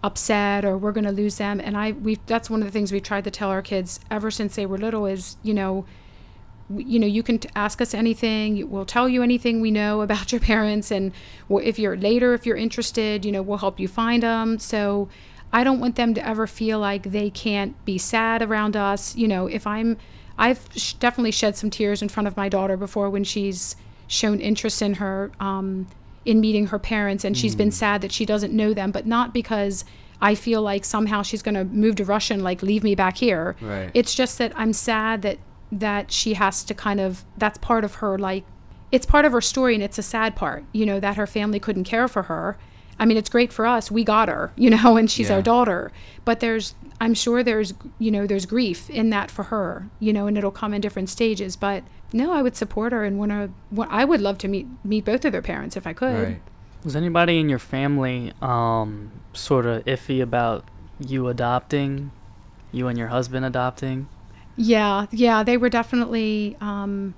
upset or we're going to lose them and I we that's one of the things we tried to tell our kids ever since they were little is, you know, you know, you can t- ask us anything. We'll tell you anything we know about your parents, and if you're later, if you're interested, you know, we'll help you find them. So, I don't want them to ever feel like they can't be sad around us. You know, if I'm, I've sh- definitely shed some tears in front of my daughter before when she's shown interest in her um, in meeting her parents, and she's been sad that she doesn't know them, but not because I feel like somehow she's going to move to Russia and like leave me back here. Right. It's just that I'm sad that that she has to kind of that's part of her like it's part of her story and it's a sad part, you know, that her family couldn't care for her. I mean, it's great for us. We got her, you know, and she's Yeah. our daughter. But there's I'm sure there's, you know, there's grief in that for her, you know, and it'll come in different stages, but no, I would support her and want to I would love to meet meet both of their parents if I could. Right. Was anybody in your family um sort of iffy about you adopting, you and your husband adopting? Yeah, yeah, they were definitely, um,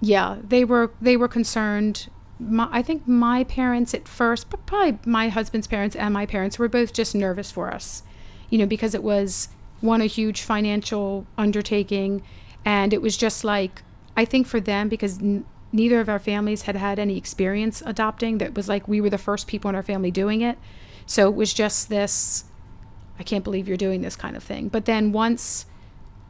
yeah, they were they were concerned. My, I think my parents at first, but probably my husband's parents and my parents were both just nervous for us, you know, because it was one a huge financial undertaking, and it was just like I think for them because n- neither of our families had had any experience adopting. That was like we were the first people in our family doing it, so it was just this. I can't believe you're doing this kind of thing. But then once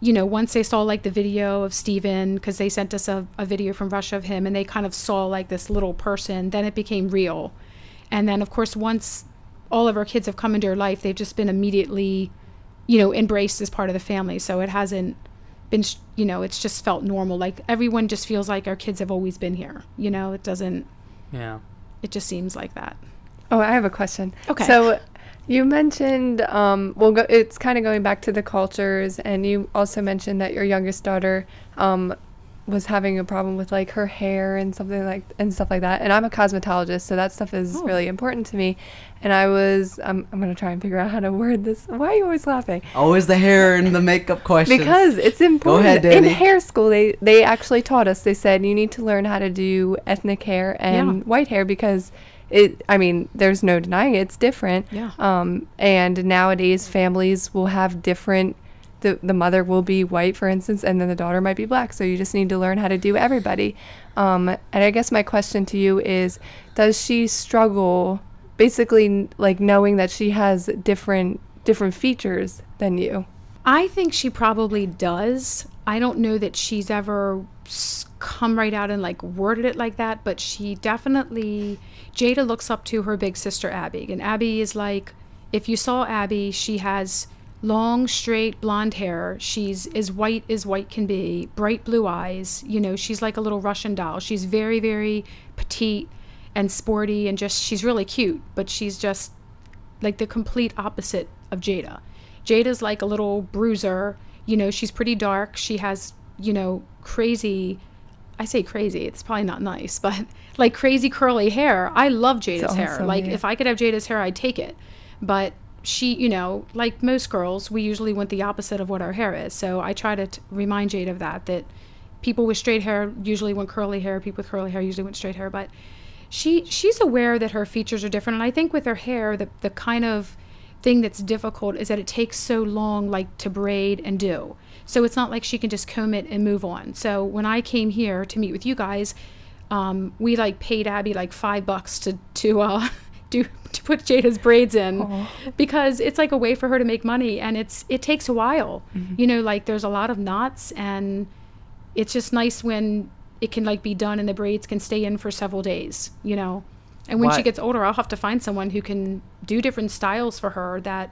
you know, once they saw like the video of Steven, because they sent us a, a video from Russia of him, and they kind of saw like this little person, then it became real. And then, of course, once all of our kids have come into our life, they've just been immediately, you know, embraced as part of the family. So it hasn't been, sh- you know, it's just felt normal. Like everyone just feels like our kids have always been here. You know, it doesn't, Yeah. it just seems like that. Oh, I have a question. Okay. So you mentioned, um, well, go, it's kind of going back to the cultures, and you also mentioned that your youngest daughter um, was having a problem with like her hair and something like and stuff like that. And I'm a cosmetologist, so that stuff is Oh. really important to me. And I was, um, I'm gonna try and figure out how to word this. Why are you always laughing? Always the hair and the makeup questions. Because it's important. Go ahead, Danny. In hair school, they they actually taught us. They said you need to learn how to do ethnic hair and Yeah. white hair because it. I mean, there's no denying it, it's different. Yeah. Um, and nowadays, families will have different. The, the mother will be white, for instance, and then the daughter might be black. So you just need to learn how to do everybody. Um, and I guess my question to you is, does she struggle, basically, like knowing that she has different different features than you? I think she probably does. I don't know that she's ever come right out and like worded it like that, but she definitely Jada looks up to her big sister Abby, and Abby is like if you saw Abby, she has long straight blonde hair. She's as white as white can be, bright blue eyes. You know, she's like a little Russian doll. She's very very petite and sporty and just she's really cute, but she's just like the complete opposite of Jada. Jada's like a little bruiser. You know, she's pretty dark. She has, you know, crazy. I say crazy. It's probably not nice, but like crazy curly hair. I love Jada's hair. Like yeah. if I could have Jada's hair, I'd take it. But she, you know, like most girls, we usually want the opposite of what our hair is. So I try to t- remind Jada of that. That people with straight hair usually want curly hair. People with curly hair usually want straight hair. But she she's aware that her features are different and i think with her hair the, the kind of thing that's difficult is that it takes so long like to braid and do so it's not like she can just comb it and move on so when i came here to meet with you guys um, we like paid abby like five bucks to to uh do to put jada's braids in because it's like a way for her to make money and it's it takes a while you know like there's a lot of knots and it's just nice when it can like be done and the braids can stay in for several days, you know. And when Why- she gets older, I'll have to find someone who can do different styles for her that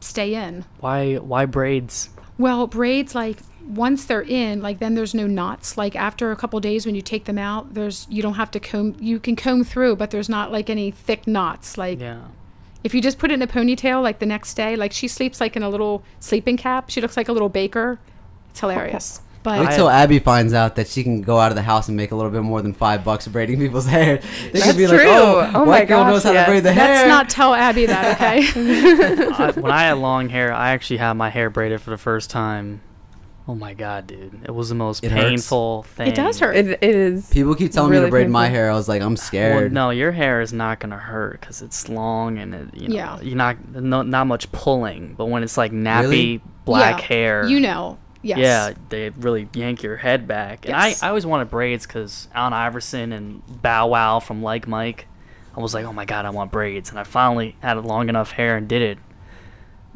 stay in. Why why braids? Well, braids like once they're in, like then there's no knots. Like after a couple days when you take them out, there's you don't have to comb you can comb through, but there's not like any thick knots. Like Yeah. if you just put it in a ponytail like the next day, like she sleeps like in a little sleeping cap. She looks like a little baker. It's hilarious. But Wait till Abby finds out that she can go out of the house and make a little bit more than five bucks braiding people's hair. They That's could be like, true. "Oh, Oh my white girl gosh, knows how yes. to braid the hair." Let's not tell Abby that, okay? I, when I had long hair, I actually had my hair braided for the first time. Oh my god, dude! It was the most It hurts. painful thing. it does hurt. It, it is. People keep telling me to braid my hair. I was like, I'm Well, scared. no, your hair is not gonna hurt because it's long and it, you know, Yeah. you're not no, not much pulling. But when it's like nappy Really? black Yeah, hair, You know. Yes. Yeah, they really yank your head back. And Yes. I, I always wanted braids because Allen Iverson and Bow Wow from Like Mike, I was like, oh my god, I want braids. And I finally had long enough hair and did it.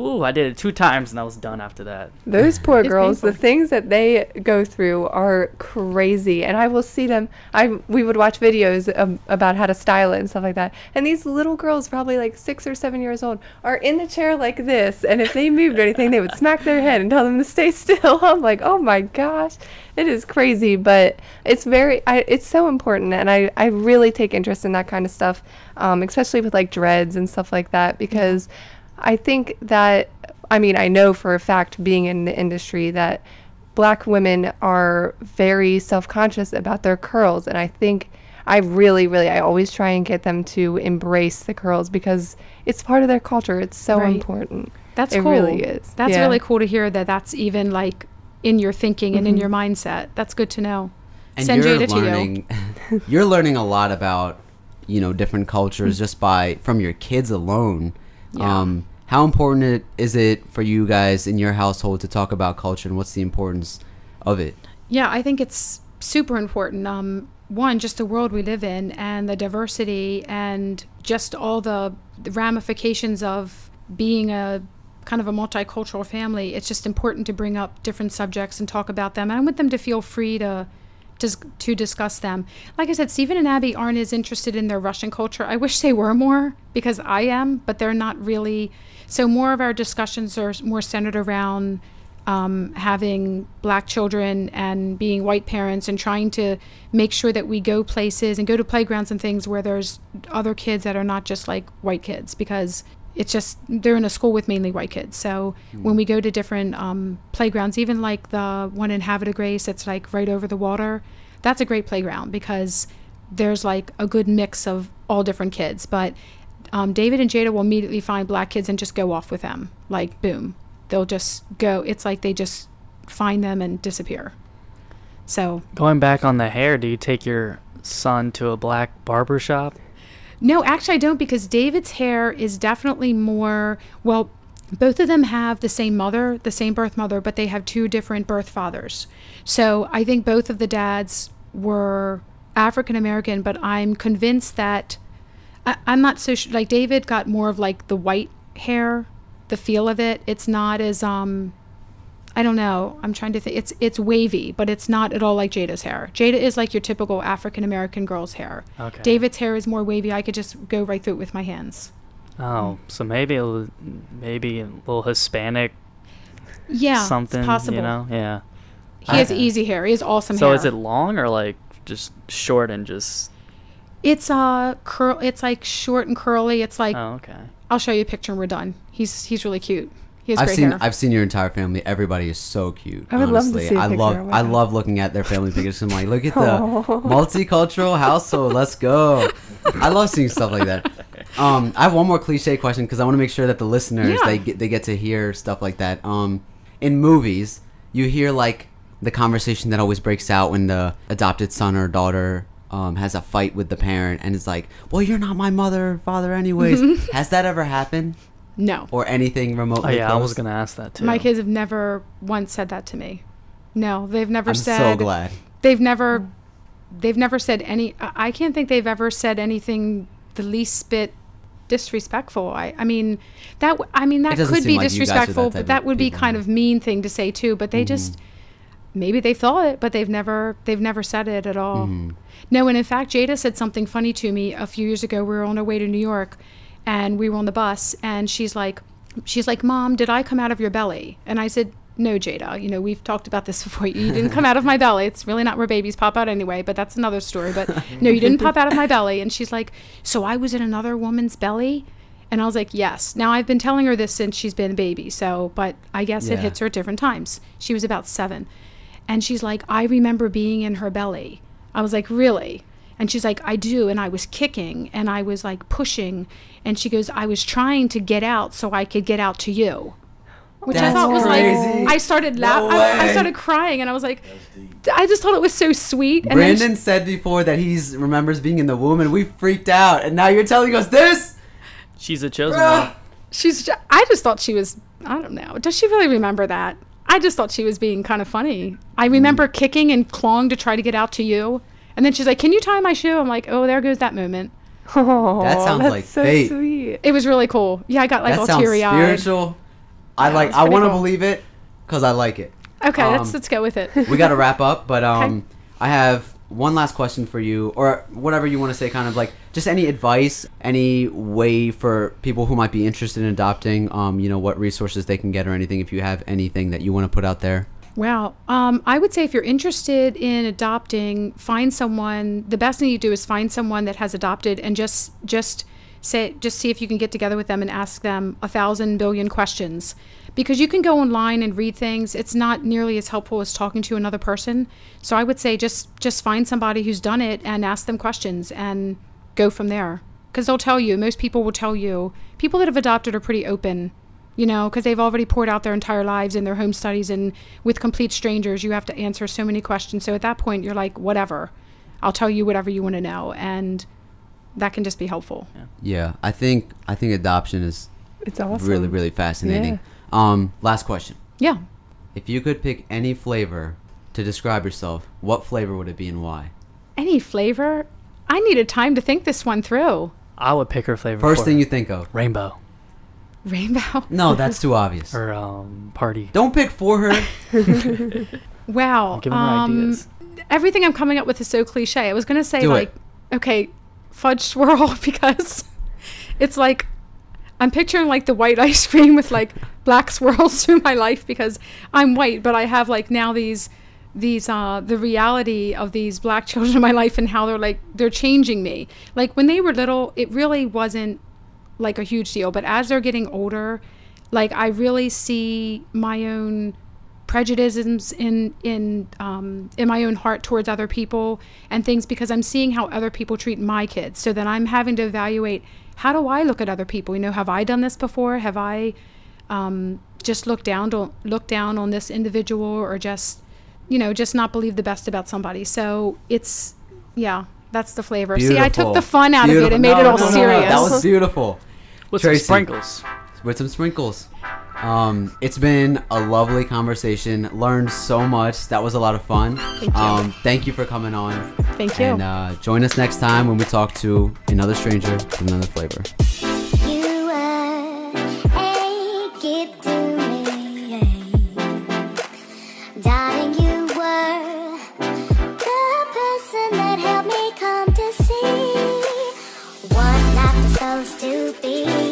Ooh, I did it two times and I was done after that. Those poor It's girls, the things that they go through are crazy. And I will see them. I we would watch videos um, about how to style it and stuff like that. And these little girls, probably like six or seven years old, are in the chair like this. And if they moved or anything, they would smack their head and tell them to stay still. I'm like, oh my gosh, it is crazy. But it's very, I, it's so important. And I I really take interest in that kind of stuff, um, especially with like dreads and stuff like that because. I think that, I mean, I know for a fact, being in the industry, that black women are very self conscious about their curls. And I think I really, really, I always try and get them to embrace the curls because it's part of their culture. It's so Right. important. That's It cool. really is. That's Yeah. really cool to hear that that's even like in your thinking and in Mm-hmm. your mindset. That's good to know. and Send you're Jada to you. learning you're learning a lot about you know different cultures just by from your kids alone Yeah. um how important it, is it for you guys in your household to talk about culture and what's the importance of it Yeah, I think it's super important. Um, one, just the world we live in and the diversity and just all the ramifications of being a kind of a multicultural family. It's just important to bring up different subjects and talk about them. And I want them to feel free to to discuss them. Like I said, Stephen and Abby aren't as interested in their Russian culture. I wish they were more because I am, but they're not really. So more of our discussions are more centered around um, having black children and being white parents and trying to make sure that we go places and go to playgrounds and things where there's other kids that are not just like white kids because it's just they're in a school with mainly white kids. So when we go to different um, playgrounds, even like the one in Havre de Grace that's like right over the water, that's a great playground because there's like a good mix of all different kids. But um, David and Jada will immediately find black kids and just go off with them. Like, boom. They'll just go. It's like they just find them and disappear. So, Going back on the hair, do you take your son to a black barber shop? No, actually, I don't because David's hair is definitely more, well, both of them have the same mother, the same birth mother, but they have two different birth fathers. So I think both of the dads were African American, but I'm convinced that I, I'm not so sure. Like David got more of like the white hair, the feel of it. It's not as um, I don't know. I'm trying to think. It's it's wavy, but it's not at all like Jada's hair. Jada is like your typical African American girl's hair. Okay. David's hair is more wavy. I could just go right through it with my hands. Oh, so maybe a little, maybe a little Hispanic Yeah, something. It's possible. You know, yeah. He has easy hair. He has awesome So hair. So is it long or like just short and just? It's uh curl. It's like short and curly. It's like Oh, okay. I'll show you a picture when we're done. He's he's really cute. He has I've seen hair. I've seen your entire family. Everybody is so cute. I would love to see a I love I love looking at their family pictures. I'm like, look at the Aw. multicultural household. Let's go. I love seeing stuff like that. Um, I have one more cliche question because I want to make sure that the listeners Yeah. they get they get to hear stuff like that. Um, in movies, you hear like the conversation that always breaks out when the adopted son or daughter um, has a fight with the parent and it's like, "Well, you're not my mother or father, anyways." has that ever happened no, or anything Oh remotely? yeah, I was gonna ask that too. my kids have never once said that to me. No, they've never said I'm said. so glad. They've never. They've never said any. I I can't think they've ever said anything the least bit disrespectful. I. I mean, that. w- I mean, that could be like you guys are that disrespectful, but that would be people. Mm-hmm. kind of mean thing to say too. But they just. Maybe they thought it, but they've never. They've never said it at all. Mm-hmm. No, and in fact, Jada said something funny to me a few years ago. We were on our way to New York, and we were on the bus, and she's like, she's like, "Mom, did I come out of your belly?" And I said, "No, Jada. You know, we've talked about this before. You didn't come out of my belly. It's really not where babies pop out anyway. But that's another story. But no, you didn't pop out of my belly." And she's like, "So I was in another woman's belly." And I was like, yes. Now I've been telling her this since she's been a baby. So, but I guess it hits her at different times. She was about seven. And she's like, I remember being in her belly. I was like, really? And she's like, I do. And I was kicking and I was like pushing. And she goes, I was trying to get out so I could get out to you. Which I thought was crazy. like, I started No laughing. I, I started crying and I was like, I just thought it was so sweet. And Brandon then said before that he remembers being in the womb, and we freaked out. And now you're telling us this? She's a chosen Bruh. one. she's, ju- I just thought she was, I don't know. Does she really remember that? I just thought she was being kind of funny. I remember kicking and clawing to try to get out to you. And then she's like, Can you tie my shoe? I'm like, Oh, there goes that moment. Oh, That sounds that's like so fate. sweet. It was really cool. Yeah, I got like that all sounds teary eyed. spiritual I like. I want to cool. believe it because I like it. Okay, Um, let's let's go with it. we got to wrap up, but um, I have one last question for you, or whatever you want to say. Kind of like just any advice, any way for people who might be interested in adopting. Um, you know, what resources they can get, or anything. If you have anything that you want to put out there. Wow. Um, I would say if you're interested in adopting, find someone. The best thing you do is find someone that has adopted and just just say just see if you can get together with them and ask them a thousand billion questions. Because you can go online and read things. It's not nearly as helpful as talking to another person. So I would say just just find somebody who's done it and ask them questions and go from there. Because they'll tell you. Most people will tell you. People that have adopted are pretty open you know, because they've already poured out their entire lives in their home studies, and with complete strangers, you have to answer so many questions. So at that point, you're like, whatever, I'll tell you whatever you want to know, and that can just be helpful. Yeah, I think I think adoption is It's awesome. really really fascinating. Um, last question. Yeah. If you could pick any flavor to describe yourself, what flavor would it be and why? Any flavor? I needed time to think this one through. I would pick her flavor. First for thing her. you think of. rainbow Rainbow. No, that's too obvious. or um party. Don't pick for her. Wow. I'm her um, ideas. Everything I'm coming up with is so cliche. I was gonna say Do it. like, okay, fudge swirl because it's like I'm picturing like the white ice cream with like black swirls through my life because I'm white, but I have like now these these uh the reality of these black children in my life and how they're like they're changing me. Like when they were little, it really wasn't like a huge deal, but as they're getting older, like I really see my own prejudices in in um, in my own heart towards other people and things because I'm seeing how other people treat my kids. So then I'm having to evaluate how do I look at other people. You know, have I done this before? Have I um, just looked down to look down on this individual or just you know just not believe the best about somebody? So it's yeah. That's the flavor. See, I took the fun out of it Beautiful. and made No, it all no, no. serious. That was beautiful. With Tracy. some sprinkles. With some sprinkles. Um, it's been a lovely conversation. Learned so much. That was a lot of fun. Thank you. Um, thank you for coming on. Thank you. And uh, join us next time when we talk to another stranger with another flavor. supposed to be.